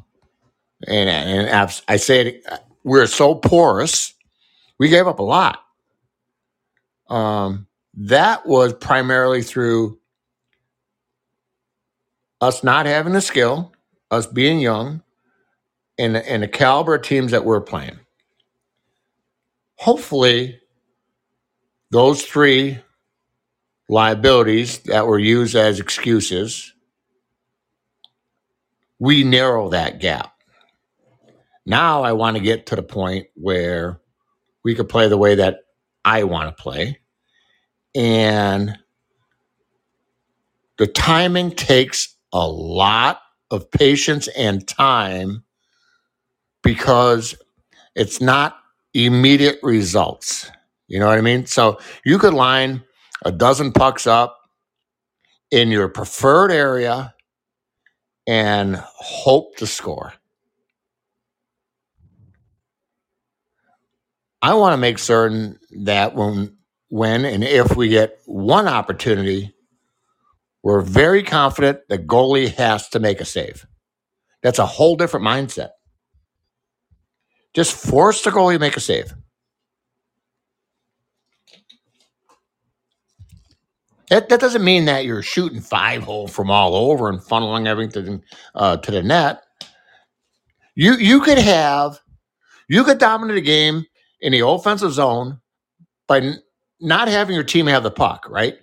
and, and I say it, we're so porous, we gave up a lot. Um, that was primarily through us not having the skill, us being young, and and the caliber of teams that we're playing. Hopefully, those three liabilities that were used as excuses, we narrow that gap. Now I want to get to the point where we could play the way that I want to play. And the timing takes a lot of patience and time because it's not immediate results. You know what I mean? So you could line a dozen pucks up in your preferred area and hope to score. I want to make certain that when when and if we get one opportunity, we're very confident the goalie has to make a save. That's a whole different mindset. Just force the goalie to make a save. That, that doesn't mean that you're shooting five hole from all over and funneling everything uh, to the net. You you could have you could dominate a game in the offensive zone by not having your team have the puck. Right?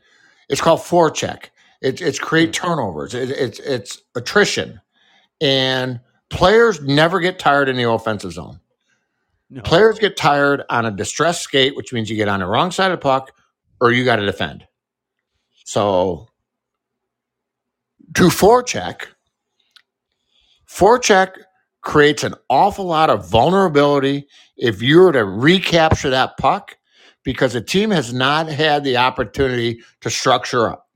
It's called forecheck. It's it's create mm. turnovers. It, it's it's attrition, and players never get tired in the offensive zone. No. Players get tired on a distress skate, which means you get on the wrong side of the puck or you got to defend. So to forecheck, forecheck creates an awful lot of vulnerability if you were to recapture that puck because the team has not had the opportunity to structure up.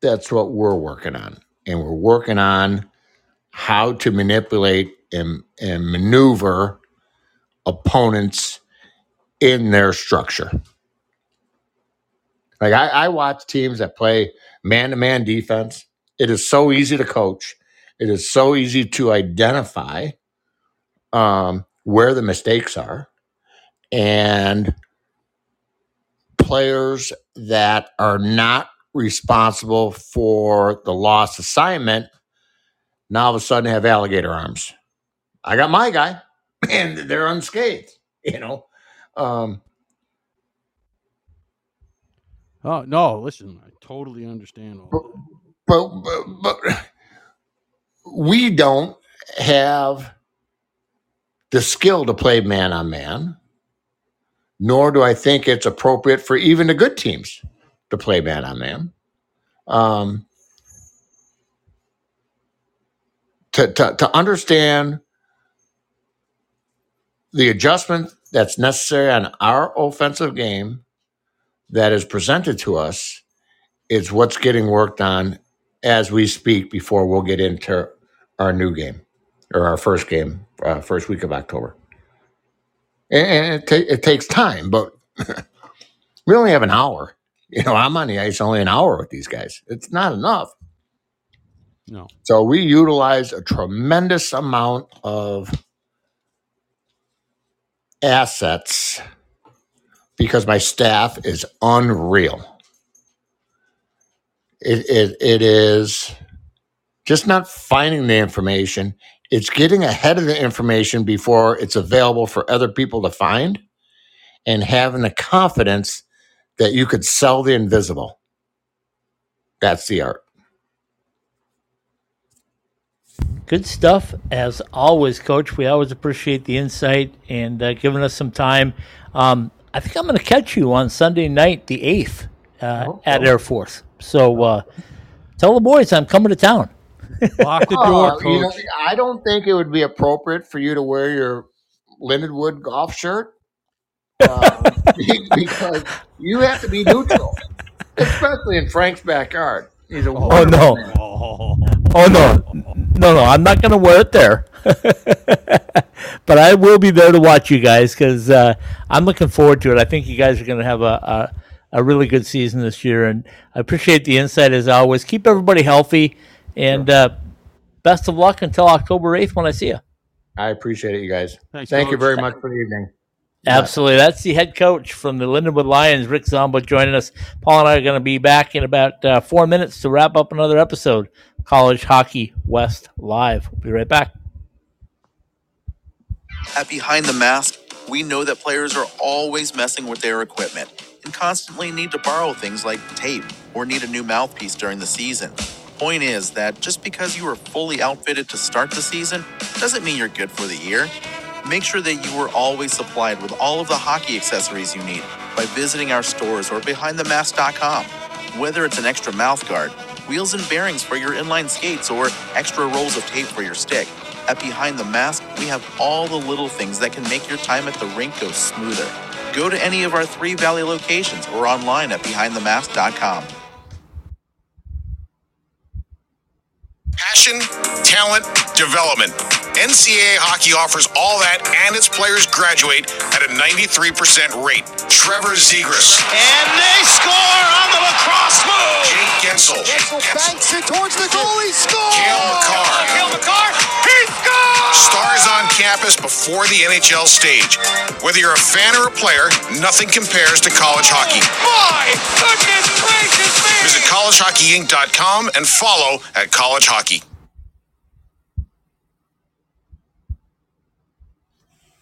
That's what we're working on. And we're working on how to manipulate and, and maneuver opponents in their structure. Like I, I watch teams that play man to man defense. It is so easy to coach. It is so easy to identify um, where the mistakes are. And players that are not responsible for the lost assignment now all of a sudden have alligator arms. I got my guy, and they're unscathed. You know, um, Oh no! Listen, I totally understand all but, that. but but but we don't have the skill to play man on man, nor do I think it's appropriate for even the good teams to play man on man. Um, to, to, to understand the adjustment that's necessary on our offensive game that is presented to us is what's getting worked on as we speak before we'll get into our new game or our first game, uh, first week of October. And, and it, ta- it takes time, but we only have an hour. You know, I'm on the ice only an hour with these guys. It's not enough. No. So we utilize a tremendous amount of assets because my staff is unreal. It, it, it is just not finding the information, it's getting ahead of the information before it's available for other people to find and having the confidence that you could sell the invisible. That's the art. Good stuff as always, Coach. We always appreciate the insight and uh, giving us some time. Um, I think I'm going to catch you on Sunday night, the eighth, uh, Oh, at. Air Force. So uh, tell the boys I'm coming to town. Lock the door, Oh, you know. I don't think it would be appropriate for you to wear your Lindenwood golf shirt um, because you have to be neutral, especially in Frank's backyard. He's a Oh, no. man. Oh, Oh no, no, no! I'm not going to wear it there, but I will be there to watch you guys because uh, I'm looking forward to it. I think you guys are going to have a, a a really good season this year, and I appreciate the insight as always. Keep everybody healthy, and uh, best of luck until October eighth when I see you. I appreciate it, you guys. Thanks, Thank you very much for the evening. Absolutely. That's the head coach from the Lindenwood Lions, Rick Zombo, joining us. Paul and I are going to be back in about uh, four minutes to wrap up another episode. College Hockey West Live. We'll be right back. At Behind the Mask, We know that players are always messing with their equipment and constantly need to borrow things like tape or need a new mouthpiece during the season. The point is that just because you are fully outfitted to start the season doesn't mean you're good for the year. Make sure that you are always supplied with all of the hockey accessories you need by visiting our stores or behindthemask.com. Whether it's an extra mouth guard, wheels and bearings for your inline skates, or extra rolls of tape for your stick, at Behind the Mask, we have all the little things that can make your time at the rink go smoother. Go to any of our three Valley locations or online at behindthemask.com. Passion, talent, development. NCAA hockey offers all that, and its players graduate at a 93% rate. Trevor Zegras. And they score on the lacrosse move. Jake Guentzel. Guentzel banks it towards the goal. He scores. Cale Makar. Cale Makar. He scores. Stars on campus before the NHL stage. Whether you're a fan or a player, nothing compares to college hockey. Oh, my goodness gracious me. Visit collegehockeyinc.com and follow at College Hockey.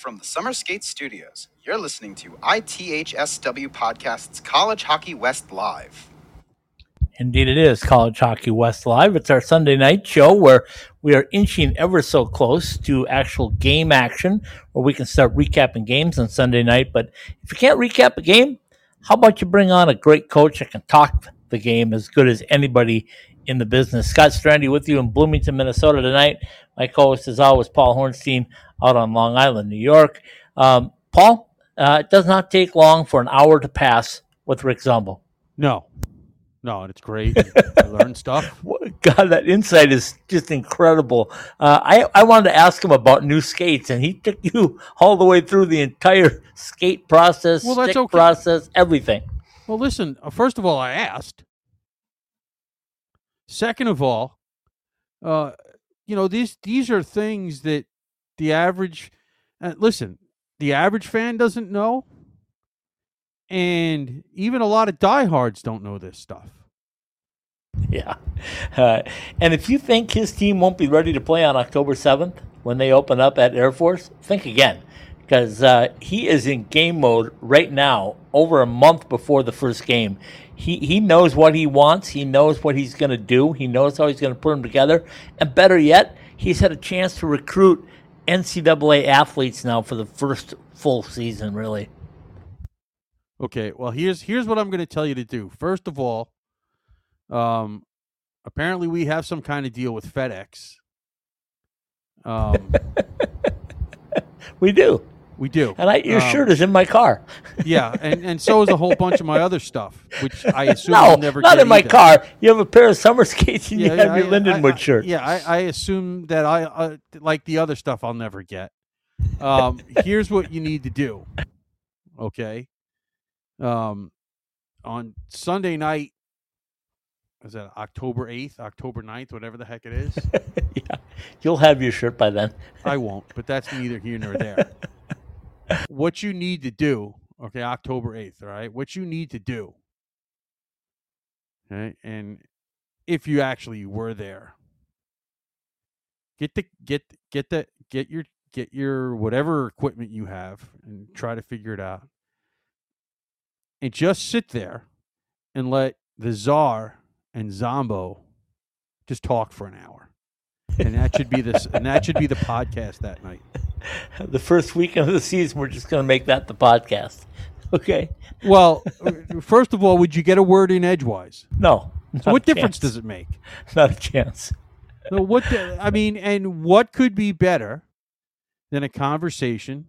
From the Summer Skate Studios, you're listening to ITHSW Podcast's College Hockey West Live. Indeed, it is College Hockey West Live. It's our Sunday night show where we are inching ever so close to actual game action, where we can start recapping games on Sunday night. But if you can't recap a game, how about you bring on a great coach that can talk the game as good as anybody in the business? Scott Strandy with you in Bloomington, Minnesota tonight. My co-host is always Paul Hornstein out on Long Island, New York. Um, Paul, uh, it does not take long for an hour to pass with Rick Zombo. No, no, and it's great. I learn stuff. God, that insight is just incredible. Uh, I, I wanted to ask him about new skates, and he took you all the way through the entire skate process, Well, that's okay. process, everything. Well, listen. uh, First of all, I asked. Second of all, uh, you know these these are things that the average. Uh, listen, the average fan doesn't know, and even a lot of diehards don't know this stuff. Yeah. Uh, and if you think his team won't be ready to play on October 7th when they open up at Air Force, think again. Because uh, he is in game mode right now, over a month before the first game. He, he knows what he wants. He knows what he's going to do. He knows how he's going to put them together. And better yet, he's had a chance to recruit NCAA athletes now for the first full season, really. Okay, well here's here's what I'm going to tell you to do. First of all, um, apparently we have some kind of deal with FedEx. Um, We do. We do, And I, your Um, shirt is in my car. yeah, and and so is a whole bunch of my other stuff, which I assume no, I'll never get. not in my either. car. You have a pair of summer skates and you have your I- Lindenwood I- shirt. Yeah, I, I assume that I uh, like the other stuff I'll never get. Um, here's what you need to do. Okay. Um, on Sunday night, is that October eighth, October 9th, whatever the heck it is? yeah, you'll have your shirt by then. I won't, but that's neither here nor there. what you need to do, okay, October 8th, all right? What you need to do, okay, and if you actually were there, Get the get get the get your get your whatever equipment you have and try to figure it out. And just sit there and let the czar and Zombo just talk for an hour. And that should be this and that should be the podcast that night. the first weekend of the season, we're just going to make that the podcast. Okay. Well, first of all, would you get a word in edgewise? No. So what difference does it make? Not a chance. So what the, I mean, and what could be better than a conversation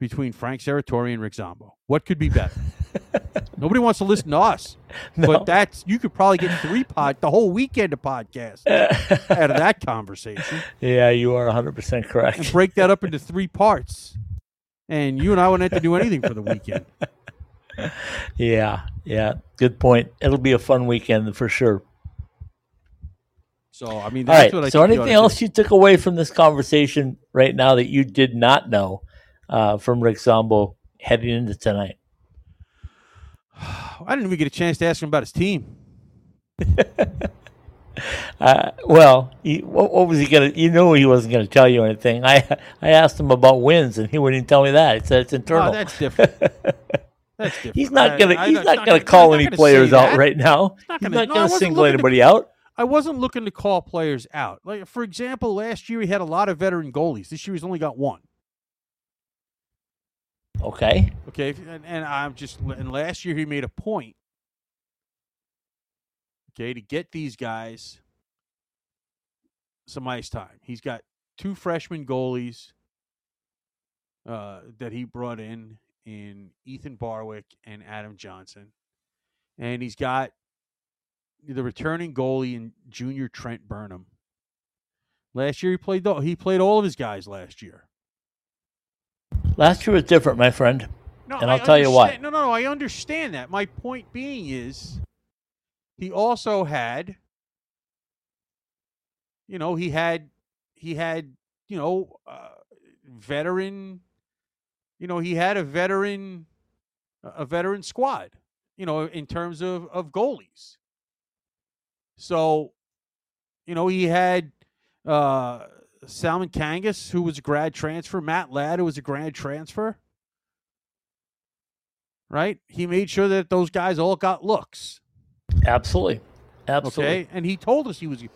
between Frank Serratore and Rick Zombo? What could be better? Nobody wants to listen to us, No. but that's you could probably get three pod the whole weekend of podcast out of that conversation Yeah, you are 100% and correct. break that up into three parts. And you and I wouldn't have to do anything for the weekend. Yeah, yeah. Good point. It'll be a fun weekend for sure. So I mean, All that's right. what I So, think you ought anything else you took away from this conversation right now that you did not know uh, from Rick Zombo heading into tonight? I didn't even get a chance to ask him about his team. Uh, well, he, what, what was he gonna? You knew he wasn't gonna tell you anything. I I asked him about wins, and he wouldn't tell me that. He said it's internal. Oh, that's different. That's different. he's not gonna. I- he's it's not, gonna call not any gonna players out right now. not he's gonna- not I gonna wasn't single looking to- anybody out. I wasn't looking to call players out. Like for example, last year he had a lot of veteran goalies. This year he's only got one. Okay. Okay, and, and I'm just and last year he made a point. Okay, to get these guys some ice time. He's got two freshman goalies uh, that he brought in in Ethan Barwick and Adam Johnson, and he's got the returning goalie in junior Trent Burnham. Last year he played he played all of his guys last year. Last year was different, my friend. No, And I I'll tell you why. No, no, no. I understand that. My point being is, he also had, you know, he had, he had, you know, uh, veteran, you know, he had a veteran, a veteran squad, you know, in terms of of goalies. So, you know, he had uh Salmon Kangas, who was a grad transfer, Matt Ladd, who was a grad transfer right? He made sure that those guys all got looks. Absolutely. Absolutely. Okay, and he told us he was, you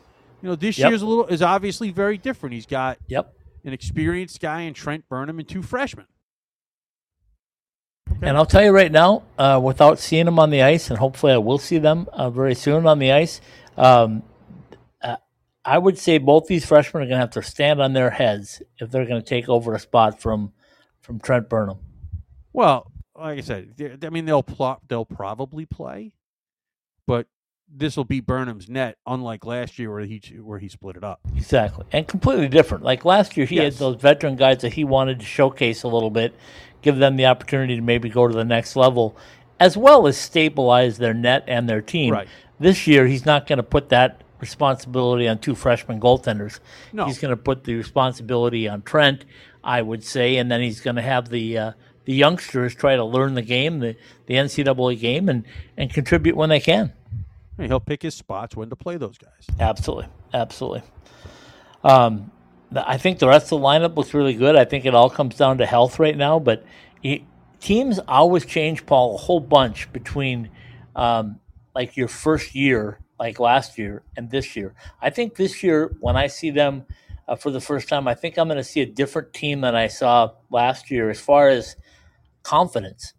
know, this Yep. year's a little is obviously very different. He's got Yep. an experienced guy in Trent Burnham and two freshmen. Okay. And I'll tell you right now, uh, without seeing them on the ice, and hopefully I will see them uh, very soon on the ice, um, I would say both these freshmen are going to have to stand on their heads if they're going to take over a spot from from Trent Burnham. Well, like I said, I mean they'll plot, they'll probably play, but this will be Burnham's net, unlike last year where he where he split it up. Exactly. And completely different. Like last year, he Yes. had those veteran guys that he wanted to showcase a little bit, give them the opportunity to maybe go to the next level, as well as stabilize their net and their team. Right. This year, he's not going to put that responsibility on two freshman goaltenders. No. He's going to put the responsibility on Trent, I would say, and then he's going to have the uh, the youngsters try to learn the game, the, the NCAA game, and, and contribute when they can. And he'll pick his spots when to play those guys. Absolutely, absolutely. Um, I think the rest of the lineup looks really good. I think it all comes down to health right now, but he, teams always change, Paul, a whole bunch between um, like your first year, like last year, and this year. I think this year, when I see them uh, for the first time, I think I'm going to see a different team than I saw last year as far as confidence.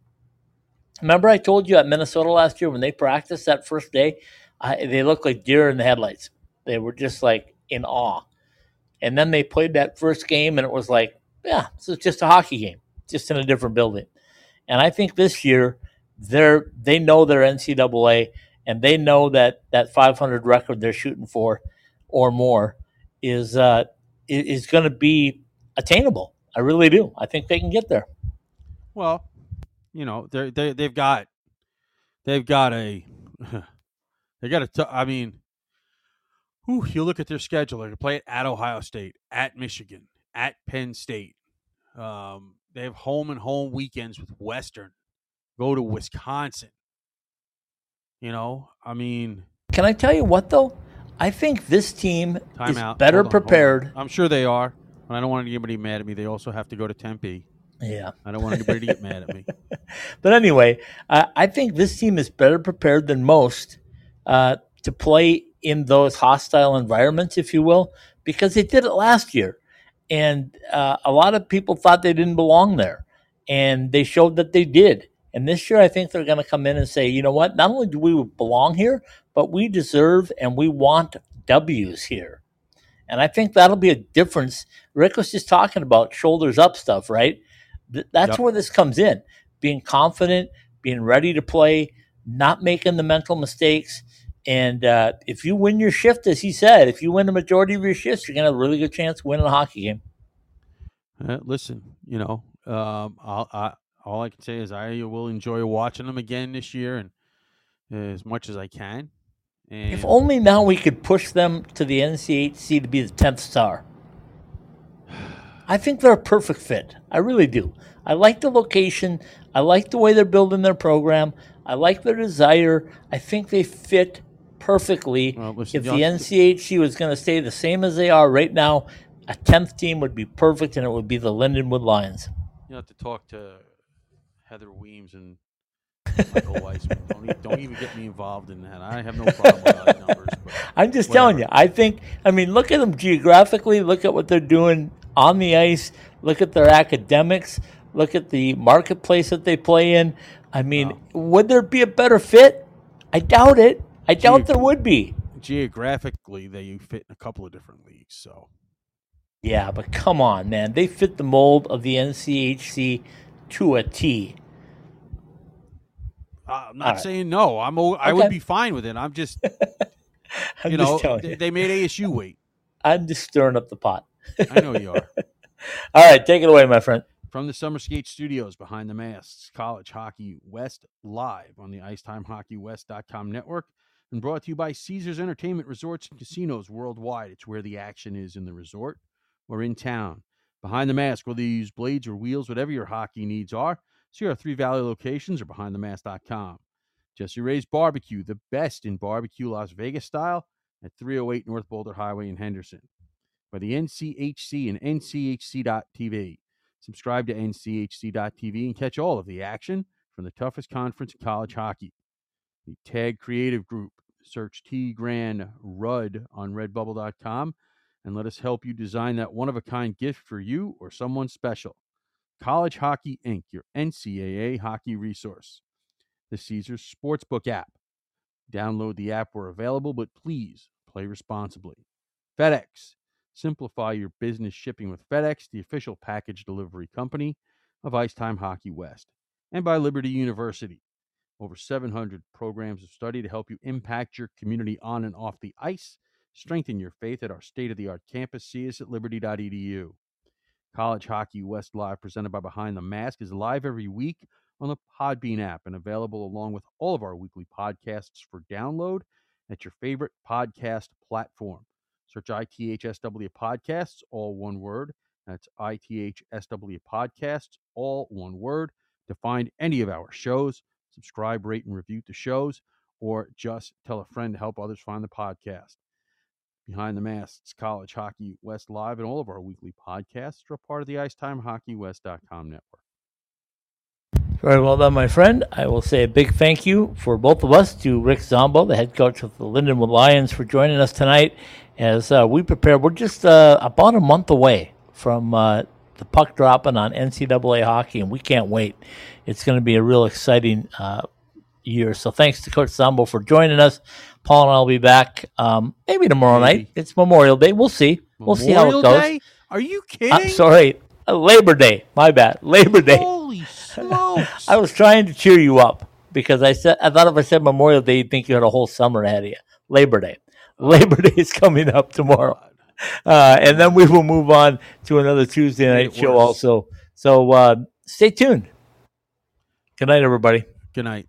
Remember, I told you at Minnesota last year when they practiced that first day, I, they looked like deer in the headlights. They were just like in awe. And then they played that first game, and it was like, yeah, this is just a hockey game, just in a different building. And I think this year, they're they know their NCAA, and they know that that 500 record they're shooting for, or more, is uh, is going to be attainable. I really do. I think they can get there. Well, you know, they they they've got they've got a they got a t- I mean, whew, you look at their schedule. To play it at Ohio State, at Michigan, at Penn State. Um, they have home and home weekends with Western. Go to Wisconsin. You know, I mean, Can I tell you what though? I think this team Time is out. better Hold on, hold on. prepared. I'm sure they are. But I don't want anybody mad at me. They also have to go to Tempe. Yeah. I don't want anybody to get mad at me. But anyway, uh, I think this team is better prepared than most uh, to play in those hostile environments, if you will, because they did it last year. And uh, a lot of people thought they didn't belong there. And they showed that they did. And this year, I think they're going to come in and say, you know what? Not only do we belong here, but we deserve and we want W's here. And I think that'll be a difference. Rick was just talking about shoulders up stuff, right? Th- that's Yep. where this comes in being confident, being ready to play, not making the mental mistakes. And uh, if you win your shift, as he said, if you win the majority of your shifts, you're going to have a really good chance of winning a hockey game. Uh, listen, you know, um, I'll, I, all I can say is I will enjoy watching them again this year and as much as I can. And If only now we could push them to the NCHC to be the 10th star. I think they're a perfect fit. I really do. I like the location. I like the way they're building their program. I like their desire. I think they fit perfectly. Well, listen, if the NCHC was going to stay the same as they are right now, a 10th team would be perfect, and it would be the Lindenwood Lions. you have to talk to Heather Weems and Michael Weissman. Don't, don't even get me involved in that. I have no problem with numbers. But I'm just telling you. I think. I mean, look at them geographically. Look at what they're doing on the ice. Look at their academics. Look at the marketplace that they play in. I mean, would there be a better fit? I doubt it. I doubt Gee. there would be. Geographically, they fit in a couple of different leagues. So Yeah, but come on, man. They fit the mold of the NCHC to a T. I'm not right. saying no. I'm. o- I would be fine with it. I'm just, I'm you just know, telling they, you. they made ASU wait. I'm just stirring up the pot. I know you are. All right, take it away, my friend. From the Summer Skate Studios behind the masks, College Hockey West live on the IceTimeHockeyWest.com network and brought to you by Caesars Entertainment Resorts and Casinos worldwide. It's where the action is in the resort or in town. Behind the mask, whether you use blades or wheels, whatever your hockey needs are, see our Three Valley locations or behindthemask.com. Jesse Ray's Barbecue, the best in barbecue Las Vegas style at 308 North Boulder Highway in Henderson. By the NCHC and NCHC.TV. Subscribe to NCHC.TV and catch all of the action from the toughest conference in college hockey. The Tag Creative Group. Search T Grand Rudd on redbubble.com and let us help you design that one of a kind gift for you or someone special. College Hockey Inc., your NCAA hockey resource. The Caesars Sportsbook app. Download the app where available, but please play responsibly. FedEx. Simplify your business shipping with FedEx, the official package delivery company of Icetime Hockey West. And by Liberty University. Over 700 programs of study to help you impact your community on and off the ice. Strengthen your faith at our state of the art campus. See us at liberty.edu. College Hockey West Live, presented by Behind the Mask, is live every week on the Podbean app and available along with all of our weekly podcasts for download at your favorite podcast platform. Search ITHSW Podcasts, all one word. That's ITHSW Podcasts, all one word, to find any of our shows. Subscribe, rate, and review the shows, or just tell a friend to help others find the podcast. Behind the Masks, College Hockey West Live, and all of our weekly podcasts are part of the IcetimeHockeyWest.com network. Very well done, my friend. I will say a big thank you for both of us to Rick Zombo, the head coach of the Lindenwood Lions, for joining us tonight as uh, we prepare. We're just uh, about a month away from uh, the puck dropping on NCAA hockey, and we can't wait. It's going to be a real exciting uh, year. So thanks to Coach Zombo for joining us. Paul and I will be back um, maybe tomorrow Maybe. night. It's Memorial Day. We'll see. We'll see how it Memorial goes. Day? Are you kidding? I'm sorry. Uh, Labor Day. My bad. Labor Day. Holy smokes! I was trying to cheer you up because I said I thought if I said Memorial Day, you'd think you had a whole summer ahead of you. Labor Day. Labor Day is coming up tomorrow, uh, and then we will move on to another Tuesday night it show also. So uh, stay tuned. Good night, everybody. Good night.